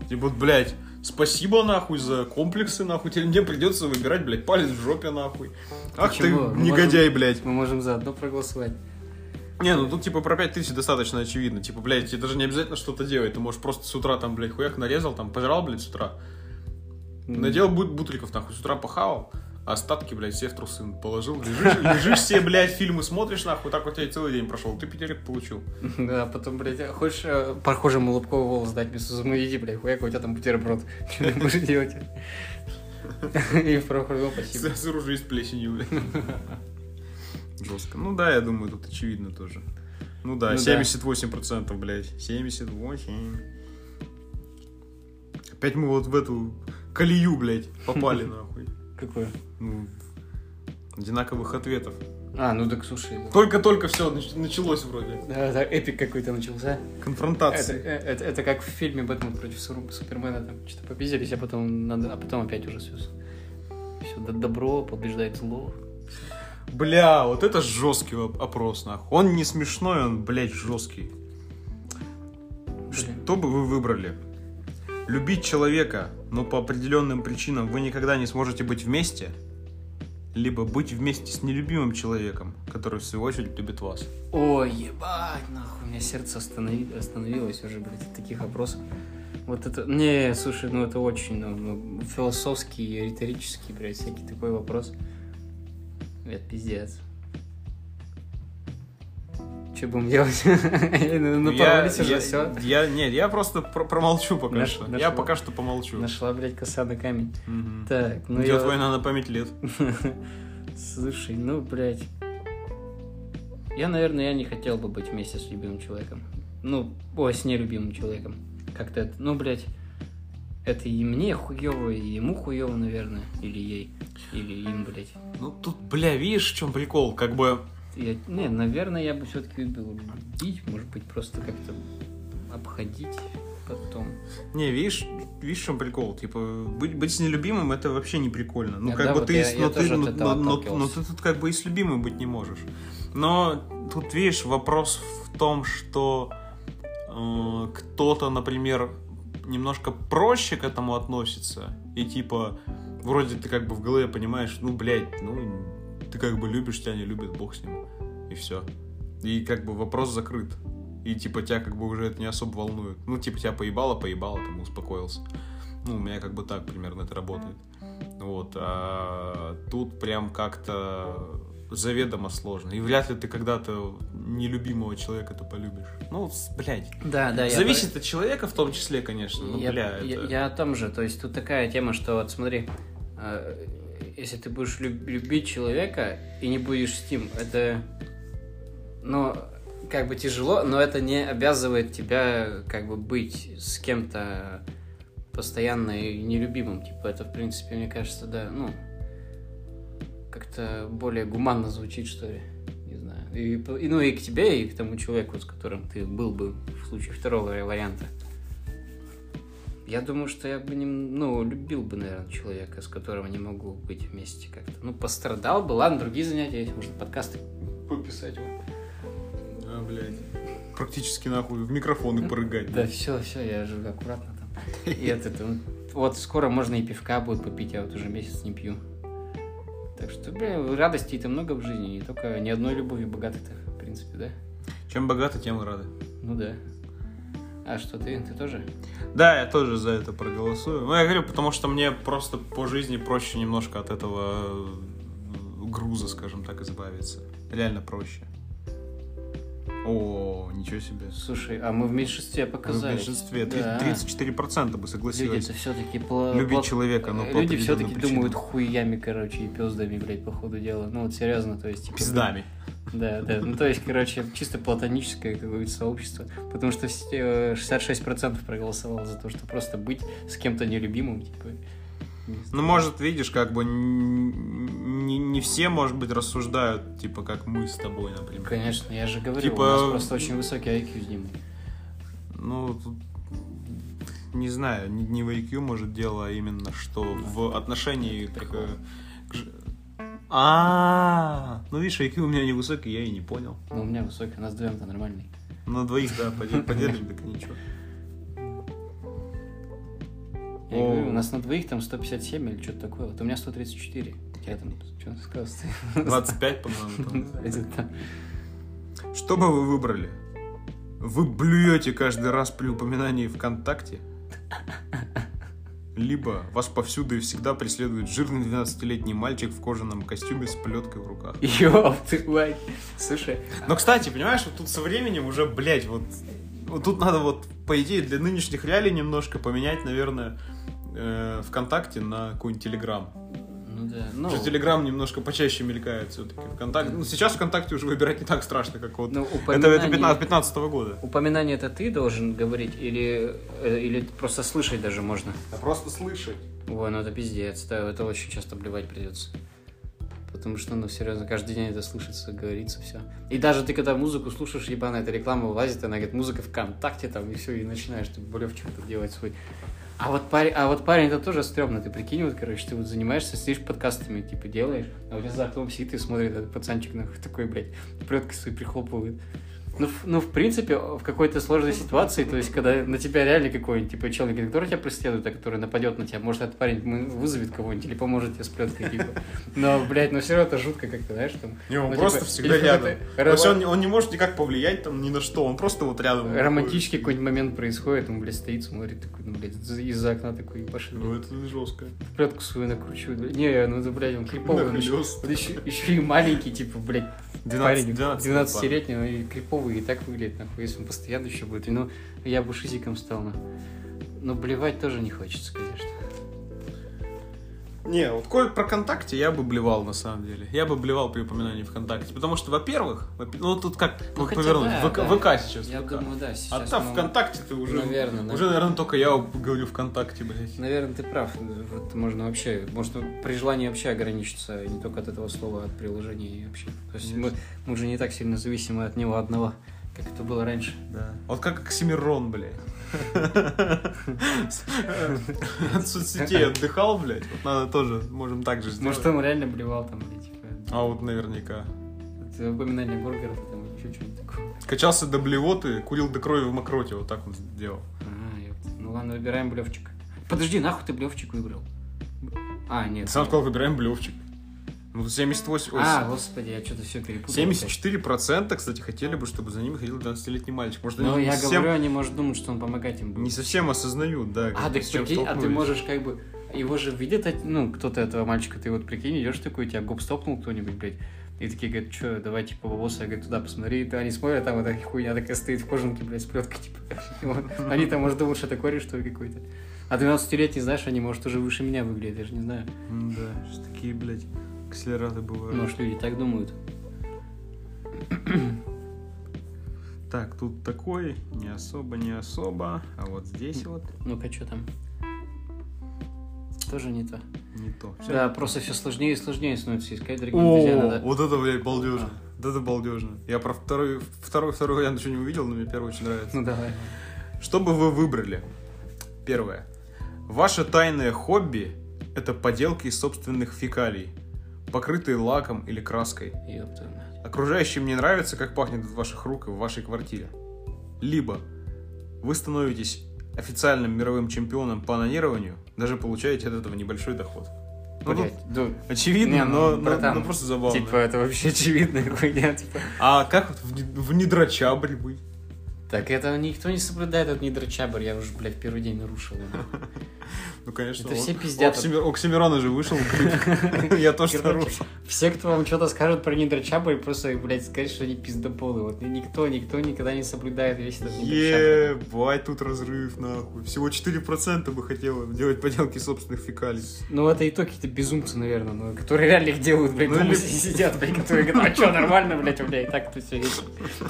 Типа, блядь, спасибо нахуй за комплексы, нахуй. Теперь мне придется выбирать, блядь, палец в жопе, нахуй. Ах Почему? ты, Мы негодяй, блядь. Мы можем заодно проголосовать. Не, ну тут типа про 5000 достаточно очевидно. Типа, блядь, тебе даже не обязательно что-то делать. Ты можешь просто с утра там, блядь, хуяк нарезал, там, пожрал, блядь, с утра. Надел бут бутыльков, нахуй, с утра похавал. Остатки, блядь, все в трусы положил. Лежишь, лежишь себе, блядь, фильмы смотришь, нахуй, так вот и целый день прошел. Ты пятерик получил. Да, потом, блядь, хочешь э, прохожему Лобкову волос дать вместо зубной иди, блядь, хуяк, у тебя там бутерброд. [laughs] Что ты будешь делать? [laughs] И прохожему спасибо. С оружием с плесенью, блядь. Жестко. Ну да, я думаю, тут очевидно тоже. Ну да, Ну да. 78%, блядь. 78. Опять мы вот в эту колею, блядь, попали, [laughs] нахуй. Какое? Ну, одинаковых ответов. А, ну так слушай. Только-только все началось вроде. Да, да, эпик какой-то начался. Это, Конфронтация. э, это, это как в фильме Бэтмен против Су- Супермена, там что-то попиздились, а потом, надо, а потом опять уже все. Все, добро побеждает зло. Бля, вот это жесткий оп- опрос, нахуй. Он не смешной, он, блядь, жесткий. Что бы вы выбрали? Любить человека, но по определенным причинам вы никогда не сможете быть вместе? Либо быть вместе с нелюбимым человеком, который в свою очередь любит вас? Ой, ебать, нахуй, у меня сердце останови- остановилось уже, блядь, от таких вопросов. Вот это, не, слушай, ну это очень, ну, ну, философский, риторический, блядь, всякий такой вопрос. Это пиздец. Что будем делать? [laughs] Ну, Напоролись уже, я, все. Я, нет, я просто про- промолчу пока что. Я пока что помолчу. Нашла, блядь, коса на камень. Так, ну Идет я... война на память лет. [laughs] Слушай, ну, блядь. Я, наверное, я не хотел бы быть вместе с любимым человеком. Ну, ой, с нелюбимым человеком. Как-то это, ну, блядь, это и мне хуево, и ему хуево, наверное. Или ей. Или им, блядь. Ну тут, бля, видишь, в чем прикол? Как бы Я, не, наверное, я бы все-таки любил любить, может быть, просто как-то обходить потом. Не, видишь, видишь, в чем прикол? Типа, быть, быть с нелюбимым это вообще не прикольно. Ну, Да, как да, бы вот ты, я- с- я но, ты, но, но- но- но ты тут как бы и с любимым быть не можешь. Но тут, видишь, вопрос в том, что э, кто-то, например, немножко проще к этому относится. И типа, вроде ты как бы в голове понимаешь, ну, блядь, ну, ты как бы любишь, тебя не любит, бог с ним. И все. И как бы вопрос закрыт. И типа тебя как бы уже это не особо волнует. Ну, типа тебя поебало, поебало, там успокоился. Ну, у меня как бы так примерно это работает. Вот. А тут прям как-то заведомо сложно. И вряд ли ты когда-то нелюбимого человека-то полюбишь. Ну, блядь. Да, да, я Зависит от человека в том числе, конечно. Ну, я, бля, я- это... я о том же. То есть тут такая тема, что вот смотри, э, если ты будешь люб- любить человека и не будешь с ним, это, ну, как бы тяжело, но это не обязывает тебя как бы быть с кем-то постоянно и нелюбимым. Типа это, в принципе, мне кажется, да, ну, как-то более гуманно звучит, что ли. Не знаю. И, и, ну и к тебе, и к тому человеку, с которым ты был бы в случае второго варианта. Я думаю, что я бы не, ну, любил бы, наверное, человека, с которым не могу быть вместе как-то. Ну, пострадал бы, ладно, другие занятия есть, может, подкасты пописать. вот. А, блядь. Практически нахуй в микрофоны порыгать. Да, все, все, я живу аккуратно там. И это, вот скоро можно и пивка будет попить, я вот уже месяц не пью. Так что, бля, радостей-то много в жизни, не только ни одной любовью богатой-то, в принципе, да? Чем богаты, тем рады. Ну да. А что, ты, ты тоже? Да, я тоже за это проголосую. Ну, я говорю, потому что мне просто по жизни проще немножко от этого э, груза, скажем так, избавиться. Реально проще. О, ничего себе. Слушай, а мы в меньшинстве показали. В меньшинстве. Три- Да. 34% бы Люди согласились. это все-таки пло... Любить пло- человека, но Люди все-таки думают хуями, короче, и пездами, блядь, по ходу дела. Ну вот серьезно, то есть... типа, Пиздами. Да, да. Ну, то есть, короче, чисто платоническое какое-то сообщество. Потому что все- э, 66% проголосовало за то, что просто быть с кем-то нелюбимым, типа. Не Ну, может, видишь, как бы не, не все, может быть, рассуждают, типа, как мы с тобой, например. Конечно, я же говорю, Типа, у нас просто очень высокий IQ с Димой. Ну, тут, не знаю, не, не в IQ, может, дело, а именно что в отношении к... К А, ну видишь, IQ у меня невысокий, я и не понял. Но у меня высокий, у нас вдвоем-то нормальный. На двоих, да, [laughs] поделим, так ничего. Я О. говорю, у нас на двоих там 157 или что-то такое. Вот у меня 134. Я там, что сказал? 25, по-моему. [laughs] Что бы вы выбрали? Вы блюете каждый раз при упоминании ВКонтакте? Либо вас повсюду и всегда преследует жирный 12-летний мальчик в кожаном костюме с плеткой в руках. Ёб ты, мать. Слушай, Но, кстати, понимаешь, вот тут со временем уже, блядь, вот, вот тут надо вот, по идее, для нынешних реалий немножко поменять, наверное, э, ВКонтакте на какой-нибудь Телеграм. ну да. Ну, Что Телеграм немножко почаще мелькает все-таки. ВКонтакте. Ну, сейчас ВКонтакте уже выбирать не так страшно, как вот. ну, Это, упоминание... это 15 15 года. Упоминание это ты должен говорить или, э, или просто слышать даже можно? Да просто слышать. Ой, ну это пиздец, да, это очень часто блевать придется. Потому что, ну, серьезно, каждый день это слышится, говорится, все. И даже ты, когда музыку слушаешь, ебаная эта реклама вылазит, она говорит, музыка ВКонтакте там, и все, и начинаешь ты блевчик это делать свой. А вот парень, а вот парень это тоже стрёмно, ты прикинь, вот, короче, ты вот занимаешься, сидишь подкастами, типа, делаешь, а у тебя за окном сидит и смотрит этот пацанчик, нахуй, такой, блядь, плеткой свои прихлопывает. Ну, ну, в принципе, в какой-то сложной ситуации, то есть, когда на тебя реально какой-нибудь, типа, человек, который тебя преследует, а который нападет на тебя, может, этот парень вызовет кого-нибудь или поможет тебе с плеткой, типа. Но, блядь, ну все равно это жутко как-то, знаешь, там. Не, он Ну, просто типа, всегда рядом. какой-то То есть он, не- он не может никак повлиять там ни на что, он просто вот рядом. Романтический какой-нибудь момент происходит, он, блядь, стоит, смотрит, такой, ну, блядь, за- из-за окна такой, пошли, Ну, это жестко. плетку свою накручивает. блядь. Не, ну, это, блядь, он криповый. он еще, он еще, еще и маленький, типа, блядь, 12, парень 12 12-летний, он и криповый, и так выглядит, нахуй, если он постоянно еще будет. Ну, я бы шизиком стал, нахуй. Но блевать тоже не хочется, конечно. Не, вот коль про ВКонтакте я бы блевал на самом деле. Я бы блевал при упоминании ВКонтакте. Потому что, во-первых, во- ну тут как Ну, ну, повернуть. да, ВК, да. ВК сейчас. Я ВК. думаю, да, а сейчас... там ну, ВКонтакте ты уже. Наверное. Уже, наверное, только я говорю ВКонтакте, блядь. Наверное, ты прав. Вот можно вообще, можно при желании вообще ограничиться не только от этого слова, а от приложения и вообще. То есть мы, мы же не так сильно зависимы от него одного, как это было раньше. Да. Вот как Оксимирон, блядь. [laughs] От соцсетей отдыхал, блядь. Вот надо тоже, можем так же сделать. Может, он реально блевал там, или, типа, А вот наверняка. это упоминание бургеров, там еще что-нибудь такое. Качался до блевоты, курил до крови в мокроте. Вот так он сделал. А, ну ладно, выбираем блевчик. Подожди, нахуй ты блевчик выбрал? А, нет. Сам сказал, выбираем блевчик. Ну, 78... ой, А, господи, я что-то все перепутал. 74% кстати, хотели бы, чтобы за ними ходил 12-летний мальчик. Может, Ну, они я совсем, говорю, они, может, думать, что он помогать им будет. не совсем осознают, да, А, так прикинь, а ты можешь как бы... Его же видят, от- ну, кто-то этого мальчика, ты вот прикинь, идешь такой, тебя гоп стопнул кто-нибудь, блядь. И такие говорят, что, давай, типа, бабосы, я говорю, туда посмотри. И они смотрят, там эта хуйня такая стоит в кожанке, блядь, с плеткой, типа. Они там, может, думают, что это кореш, что ли, какой-то. А 12-летний, знаешь, они, может, уже выше меня выглядят, я же не знаю. Да, такие, блядь, акселераты бывают. Может, люди так думают. Так, тут такой, не особо, не особо. А вот здесь вот Ну-ка, что там? Тоже не то. не то. Всё. Да, просто все сложнее и сложнее становится искать дорогие друзья. О, Надо... вот это, блядь, балдежно. Вот это балдежно. Я про второй, второй, второй вариант еще не увидел, но мне первый очень нравится. Ну, давай. Что бы вы выбрали? Первое. Ваше тайное хобби – это поделки из собственных фекалий, покрытые лаком или краской. Мать. Окружающим не нравится, как пахнет от ваших рук и в вашей квартире. Либо вы становитесь официальным мировым чемпионом по анонированию, даже получаете от этого небольшой доход. Ну, тут Блядь, ну, очевидно, Не, но, ну, но- братан, но просто забавно. Типа, это вообще очевидная хуйня, типа. А как вот в, в недрачабре быть? Так это никто не соблюдает этот нидерчабр, я уже, блядь, первый день нарушил его. Ну, конечно. Это все пиздят. Оксимир- Оксимирона же вышел. [laughs] Я тоже нарушил. Все, кто вам что-то скажет про нидерчабр, просто, блядь, скажет, что они пиздополы. Вот никто, никто никогда не соблюдает весь этот нидерчабр. Ебать, тут разрыв, нахуй. Всего 4% бы хотело делать поделки собственных фекалий. Ну, это и то какие-то безумцы, наверное, ну, которые реально их делают, блядь, Ну, дома или- сидят, блядь, которые говорят, а что, нормально, блядь, у меня и так-то все есть.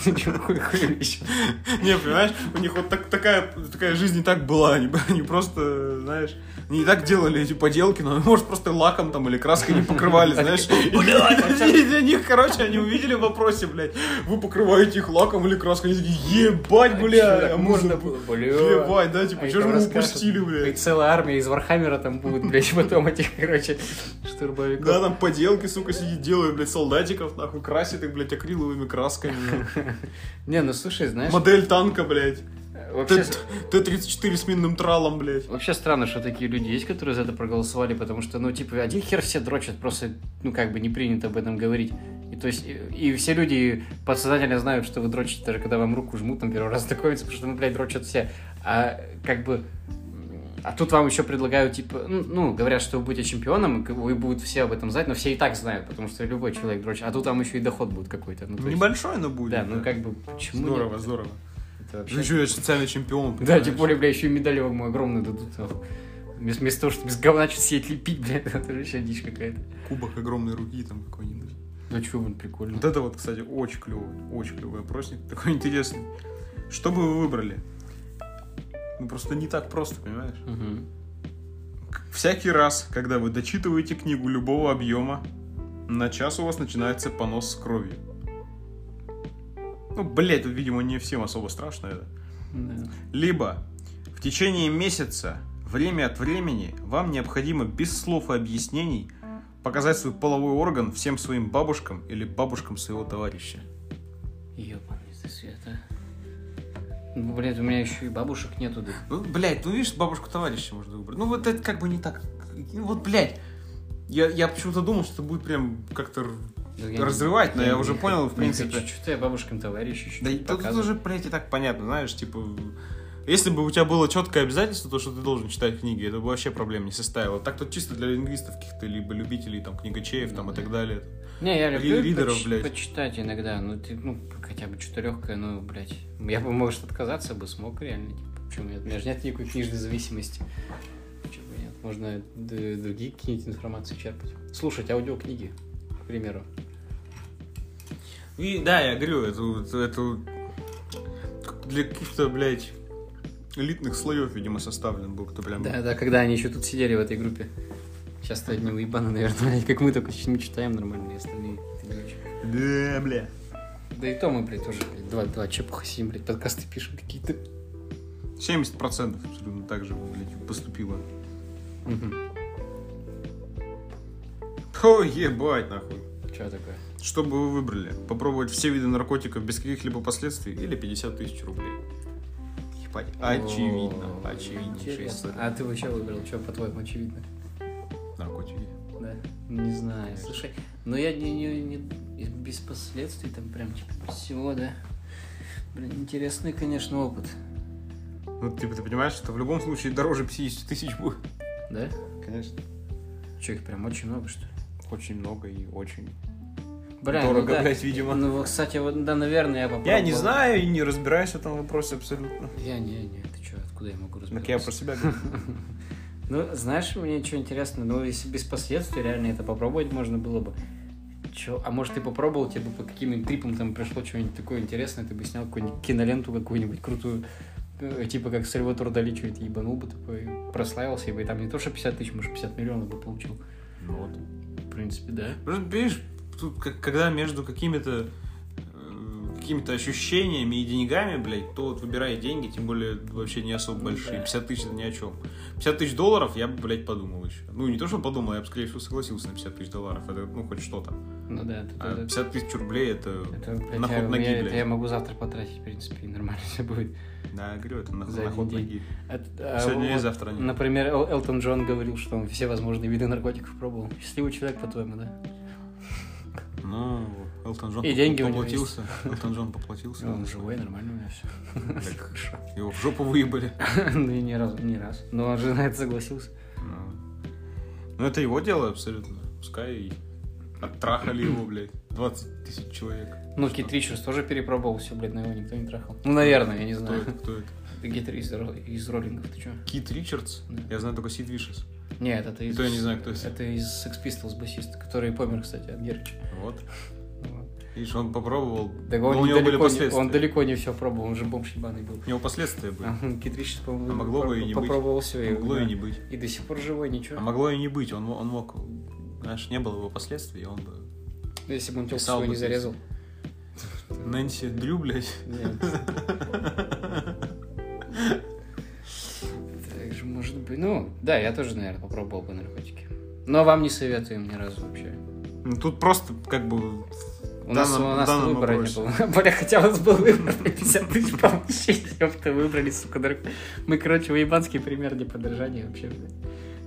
[laughs] Чё, хуй, хуй. Не, понимаешь, у них вот так- такая, такая жизнь и так была. Они, [laughs] они просто, знаешь, и так делали эти поделки, но, [laughs] может, просто лаком там или краской не покрывали, [laughs] знаешь. [laughs] Для них, короче, они увидели в вопросе, блядь, вы покрываете их лаком или краской. Они такие, ебать, бля, а можно было. Ебать, да, типа, А что же мы упустили, И блядь. целая армия из Вархаммера там будет, блядь, потом этих, короче, штурмовиков. Да, там поделки, сука, сидит, делают, блядь, солдатиков, нахуй, красит их, блядь, акриловыми красками. Не, ну слушай, знаешь, Модель танка, блядь. Вообще, Т- Т-34 с минным тралом, блядь. вообще странно, что такие люди есть, которые за это проголосовали, потому что, ну, типа, один хер все дрочат, просто, ну, как бы не принято об этом говорить. И то есть, и, и все люди подсознательно знают, что вы дрочите, даже когда вам руку жмут, там, первый раз знакомиться, потому что, ну, блядь, дрочат все. А, как бы, а тут вам еще предлагают, типа, ну, ну, говорят, что вы будете чемпионом, и будут все об этом знать, но все и так знают, потому что любой человек дрочит. А тут вам еще и доход будет какой-то. Ну, то есть- Небольшой, но будет. Да, ну как бы, почему Здорово, нет? здорово. Это вообще- Ну еще я социальный чемпион. Да, тем более, бля, еще и медали вам огромные дадут. Вместо, вместо того, чтобы без говна что-то сидеть лепить, блядь, [laughs] это же вообще дичь какая-то. Кубок огромной руки там какой-нибудь. Ну что, блин, прикольно. Вот это вот, кстати, очень клевый, очень клевый опросник, [laughs] такой интересный. Что бы вы выбрали? Ну просто не так просто, понимаешь? Мгм. Всякий раз, когда вы дочитываете книгу любого объема, на час у вас начинается понос с кровью. Ну, блять, тут, видимо, не всем особо страшно это. Да. Либо в течение месяца, время от времени, вам необходимо без слов и объяснений показать свой половой орган всем своим бабушкам или бабушкам своего товарища. Ёбаный ты света. Ну, блядь, у меня еще и бабушек нету. Да. Ну, блядь, ну видишь, бабушку товарища можно выбрать. Ну вот это как бы не так. Ну вот, блядь. Я, я почему-то думал, что это будет прям как-то Да я не- разрывать, но я, уже не понял, в принципе. Не хочу, что я бабушкам товарищ еще Да и тут уже, блядь, и так понятно, знаешь, типа... Если бы у тебя было четкое обязательство, то, что ты должен читать книги, это бы вообще проблем не составило. Так тут чисто для лингвистов каких-то, либо любителей, там, книгачеев, там, и так далее. Не, я люблю ридеров, поч- блядь. почитать иногда. Ну, ты, ну, хотя бы что-то легкое, ну, блядь. Я бы, может, отказаться бы смог реально. Типа, почему нет? У меня же нет никакой книжной зависимости. Почему бы нет? Можно другие какие-нибудь информации черпать. Слушать аудиокниги, к примеру. И да, я говорю, это, это для каких-то, блядь, элитных слоев, видимо, составлен был, кто прям... Да, да, когда они еще тут сидели в этой группе. Часто одни уебаны, наверное, [laughs] блядь, как мы только мы читаем нормальные остальные. это не очень. Да, бля. Да и то мы, блядь, тоже, блядь, два, два чепуха сидим, блядь, подкасты пишем какие-то. 70% абсолютно так же, блядь, поступило. Угу. О, ебать, нахуй. Что такое? Что бы вы выбрали? Попробовать все виды наркотиков без каких-либо последствий или 50 тысяч рублей? Ебать, очевидно, О, очевиднейшая интересно. история. А ты что выбрал? Что, по-твоему, очевидно? Наркотики. Да? Не знаю. Слушай, ну я не, не, не- без последствий там прям типа всего, да? Блин, интересный, конечно, опыт. Ну, типа, ты понимаешь, что в любом случае дороже 50 тысяч будет? Да? Конечно. Че, их прям очень много, что ли? Очень много и очень Бля, дорого, ну да. блядь, видимо. Ну, вот, кстати, вот, да, наверное, я попробовал. Я не знаю и не разбираюсь в этом вопросе абсолютно. Я не, не, ты что, откуда я могу разбираться? Так я про себя [laughs] говорю. Ну, знаешь, мне что интересно, ну, если без последствий реально это попробовать можно было бы. Чё? А может, ты попробовал, тебе бы по каким-нибудь трипам там пришло что-нибудь такое интересное, ты бы снял какую-нибудь киноленту какую-нибудь крутую, э, типа как Сальватор Дали что-нибудь ебанул бы такой, прославился, и бы там не то, что 50 тысяч, может, 50 миллионов бы получил. Ну вот. В принципе, да. Просто, Видишь, тут как- когда между какими-то э, какими-то ощущениями и деньгами, блядь, то вот выбирай деньги, тем более вообще не особо Ну большие. да. 50 тысяч это ни о чем. 50 тысяч долларов я бы, блядь, подумал еще. Ну, не то, что подумал, я бы, скорее всего, согласился на 50 тысяч долларов. Это, ну, хоть что-то. Ну да, тут А это- 50 тысяч рублей это, это, блядь, на ход ноги, я- это блядь. я могу завтра потратить, в принципе, и нормально все будет. Да, я говорю, это на, на ход ноги. Это- а Сегодня и вот, завтра нет. Например, Эл- Элтон Джон говорил, что он все возможные виды наркотиков пробовал. Счастливый человек, по-твоему, да? Ну, Элтон Джон И деньги поплатился. Элтон Джон поплатился. Он живой, нормально у меня все. Так, Его в жопу выебали. [laughs] Ну и ни разу, не раз. Но он же на это согласился. Ну, Ну, это его дело абсолютно. Пускай оттрахали его, [clears throat] блядь. 20 тысяч человек. Ну, Кит Ричардс тоже перепробовал все, блядь, на его никто не трахал. Ну, наверное, я не Кто знаю. это? Кто это? Ты гитарист из, Ро- из роллингов, ты чё? Кит Ричардс? Да. Я знаю только Сид Вишес. Нет, это из... То я не знаю, кто это. Это из Sex Pistols басист, который помер, кстати, от Герча. Вот. Видишь, он попробовал. Так но он, у него были далеко не, последствия. он далеко не все пробовал, он же бомж ебаный был. У него последствия были. А, Кит Ричардс, по-моему, А могло бы и не быть. попробовал все. Могло и не быть. И до сих пор живой, ничего. А могло и не быть. Он, он мог... Знаешь, не было его последствий, и он бы... Если бы он телку свою не зарезал. Нэнси Дрю, блядь. Нет. [laughs] Ну, да, я тоже, наверное, попробовал бы наркотики. Но вам не советуем ни разу вообще. Ну, тут просто как бы... У нас, данном- у нас выбора вопросе. [laughs] не было. Бля, хотя у нас был выбор на 50 тысяч помощей. Ёпта, выбрали, сука, нарк- Мы, короче, уебанский пример для подражания вообще, блядь.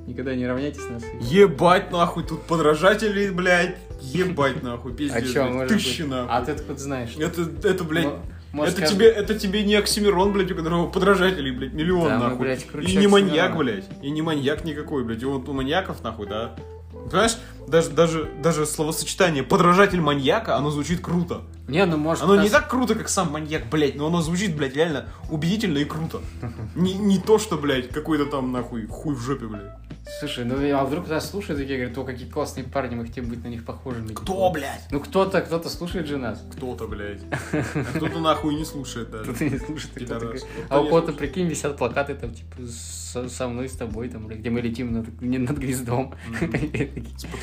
Никогда не равняйтесь нас. Ебать нахуй, тут подражатели, блядь. Ебать нахуй, пиздец. А блядь, может быть? нахуй. А ты откуда знаешь? Это, это, блядь, может, это каждый- тебе, это тебе не Оксимирон, блядь, у которого подражателей, блядь, миллион, Да, мы, нахуй. блядь, круче и не маньяк, Оксимирона. блядь, и не маньяк никакой, блядь. И вот у маньяков, нахуй, да. Понимаешь, даже, даже, даже словосочетание подражатель маньяка, оно звучит круто. Не, ну может... Оно нас- не так круто, как сам маньяк, блядь, но оно звучит, блядь, реально убедительно и круто. [laughs] Не, не то, что, блядь, какой-то там, нахуй, хуй в жопе, блядь. Слушай, ну а вдруг нас слушают такие, говорят, о, какие классные парни, мы хотим быть на них похожими. Кто, блядь? Ну кто-то, кто-то слушает же нас. Кто-то, блядь. А [laughs] кто-то нахуй не слушает даже. Кто-то не слушает. а у кого-то, прикинь, висят плакаты там, типа, со, со мной, с тобой, там, где мы летим над, не над гнездом. [laughs] Они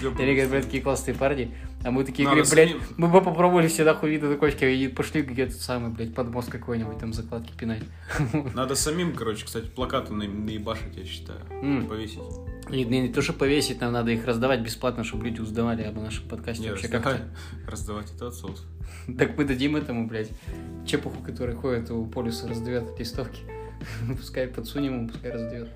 говорят, блядь, такие классные парни. А мы такие Надо говорим, блядь, мы бы попробовали все нахуй виды наркотики, и пошли где-то самый, блядь, под мост какой-нибудь, там закладки пинать. [laughs] Надо самим, короче, кстати, плакаты на- наебашить, я считаю. Повесить. И не, не то, что повесить, нам надо их раздавать бесплатно, чтобы люди узнавали об нашем подкасте Не, вообще как-то. [laughs] Раздавать это отсос. Так мы дадим этому, блядь, чепуху, который ходит у полюса, раздает листовки. [laughs] Пускай подсунем ему, пускай раздает.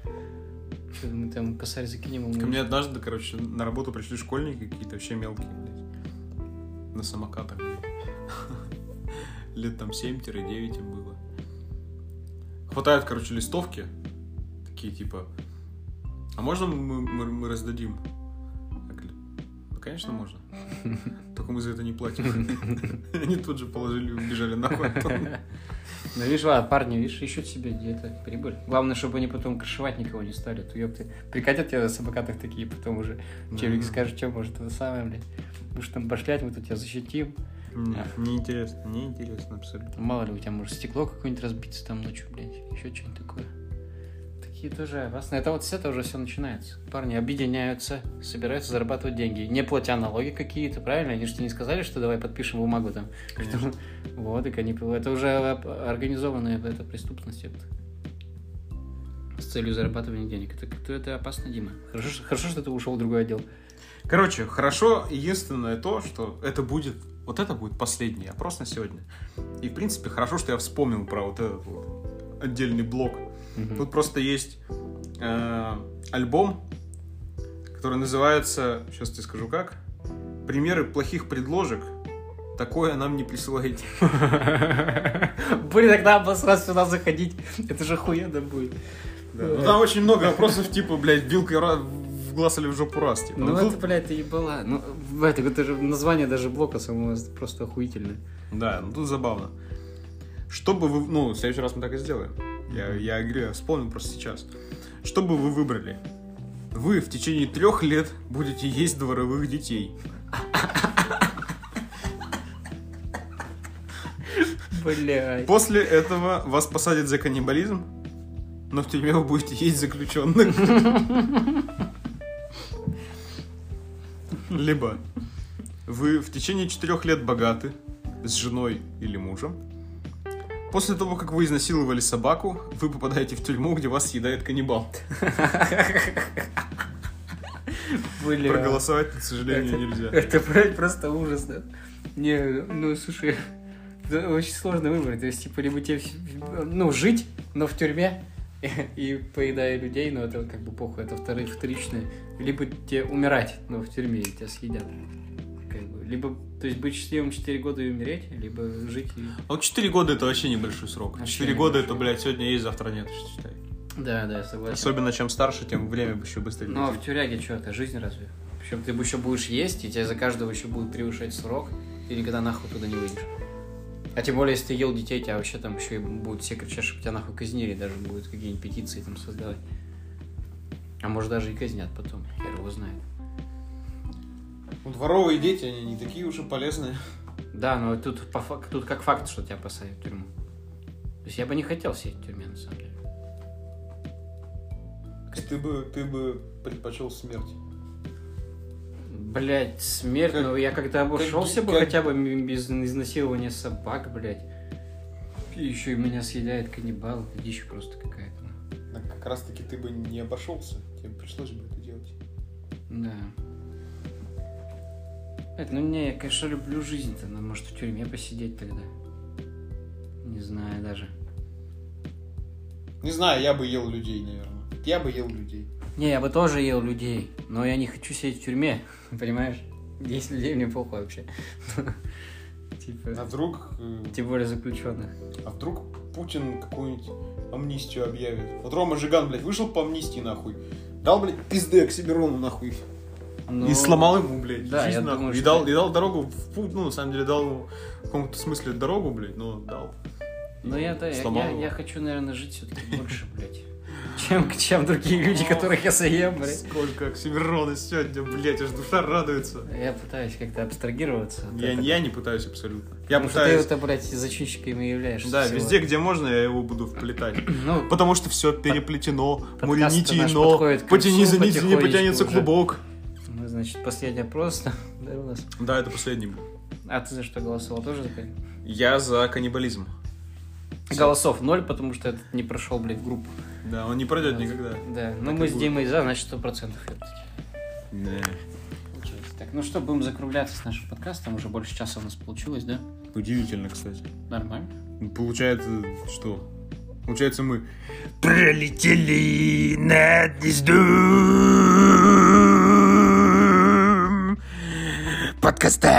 Что мы там косарь закинем ему. Ко мне однажды, короче, на работу пришли школьники какие-то вообще мелкие, блядь. На самокатах. [laughs] Лет там 7-9 им было. Хватают, короче, листовки. Такие типа. А можно мы, мы- мы раздадим? Ну, конечно, можно. [laughs] Только мы за это не платим. [laughs] Они тут же положили и убежали нахуй. Ну, видишь, ладно, парни, видишь, ищут себе где-то прибыль. Главное, чтобы они потом крышевать никого не стали. То ёпты, прикатят тебя на самокатах такие, потом уже челик скажет, что может это самое, блядь. Будешь там башлять, мы тут тебя защитим. Не, Неинтересно, неинтересно абсолютно. Мало ли, у тебя может стекло какое-нибудь разбиться там ночью, блядь, еще что-нибудь такое. Такие тоже опасные. Это вот с этого уже все начинается. Парни объединяются, собираются зарабатывать деньги, не платя налоги какие-то, правильно? Они же не сказали, что давай подпишем бумагу там. Конечно. [laughs] Вот, и они... Это уже организованная это преступность. Это. С целью зарабатывания денег. Это, это, это опасно, Дима. Хорошо, хорошо, что ты ушел в другой отдел. Короче, хорошо, единственное то, что это будет, вот это будет последний опрос на сегодня. И, в принципе, хорошо, что я вспомнил про вот этот вот отдельный блок. Мгм. Тут просто есть э, альбом, который называется, сейчас тебе скажу как, «Примеры плохих предложек. Такое нам не присылайте». [laughs] Блин, тогда надо сразу сюда заходить. Это же охуенно будет. Ну, там очень много вопросов, типа, блядь, вилкой в глаз или в жопу раз. Типа. Ну, Ну, это, блядь, это ебала. Ну, это, это же название даже блока самого просто охуительное. Да, ну тут забавно. Что бы вы... Ну, в следующий раз мы так и сделаем. Я, я говорю, я вспомнил просто сейчас. Что бы вы выбрали? Вы в течение трех лет будете есть дворовых детей. Блядь. После этого вас посадят за каннибализм, но в тюрьме вы будете есть заключенных. Либо вы в течение четырех лет богаты с женой или мужем. После того, как вы изнасиловали собаку, вы попадаете в тюрьму, где вас съедает каннибал. Бля. Проголосовать, к сожалению, Это- нельзя. Это, просто ужасно. Не, ну, слушай, это очень сложно выбрать. То есть, типа, либо тебе, ну, жить, но в тюрьме, и, поедая людей, но это как бы похуй, это вторые, вторичные. Либо тебе умирать, но в тюрьме, тебя съедят. Как бы, либо, то есть быть счастливым 4 года и умереть, либо жить и... А вот 4 года это вообще небольшой срок. Вообще 4 года это, блядь, сегодня есть, завтра нет, считай. Да, да, согласен. Особенно чем старше, тем время еще быстрее. Ну, а в тюряге что, это жизнь разве? Причем ты еще будешь есть, и тебя за каждого еще будет превышать срок, и никогда нахуй туда не выйдешь. А тем более, если ты ел детей, тебя вообще там еще и будут все кричать, чтобы тебя нахуй казнили, даже будут какие-нибудь петиции там создавать. А может даже и казнят потом, хер его знает. Ну, Дворовые дети, они не такие уж и полезные. Да, но тут, по фак- тут как факт, что тебя посадят в тюрьму. То есть я бы не хотел сидеть в тюрьме, на самом деле. Ты бы, ты бы предпочел смерть. Блять, смерть, Как- ну я когда обошелся бы как- хотя бы без изнасилования собак, блять. И еще и меня съедает каннибал, это дичь просто какая-то. ну. Как раз таки ты бы не обошелся, тебе пришлось бы это делать. Да. Это, ну не, я, конечно, люблю жизнь-то, но может в тюрьме посидеть тогда. Не знаю даже. Не знаю, я бы ел людей, наверное. Я бы ел людей. Не, я бы тоже ел людей, но я не хочу сидеть в тюрьме, [laughs] понимаешь? Есть людей, мне похуй вообще. [laughs] А Типа, вдруг, э, тем более заключенных. а вдруг Путин какую-нибудь амнистию объявит? Вот Рома Жиган, блядь, вышел по амнистии, нахуй. Дал, блядь, пизды Оксимирону, нахуй. Ну, И сломал ему, блядь, да, жизнь, нахуй. думаю, и, что- дал, и дал дорогу в путь, ну, на самом деле, дал ему в каком-то смысле дорогу, блядь, но дал. Ну я, да, я, я, хочу, наверное, жить все-таки больше, блядь. [laughs] Чем, чем другие люди, которых я заем, блядь. Сколько Оксимирона сегодня, блядь, аж душа радуется. Я пытаюсь как-то абстрагироваться. Я, я не пытаюсь абсолютно. Я Потому что пытаюсь... ты, это, блядь, зачинщиком и являешься. Да, всего. везде, где можно, я его буду вплетать. [clears throat] Ну, Потому что все переплетено, к потяни за нить, не потянется уже. клубок. Ну, значит, последний опрос, [laughs] да, у нас. Да, это последний был. А ты за что голосовал? Тоже за? Я за каннибализм. Голосов ноль, потому что этот не прошел, блядь, в группу. Да, он не пройдет Да. никогда. Да, ну мы с будет. Димой за, значит, сто процентов. Получается. Так, ну что, будем закругляться с нашим подкастом. Уже больше часа у нас получилось, да? Удивительно, кстати. Нормально. Получается, что? Получается, мы Пролетели над гнездом подкаста.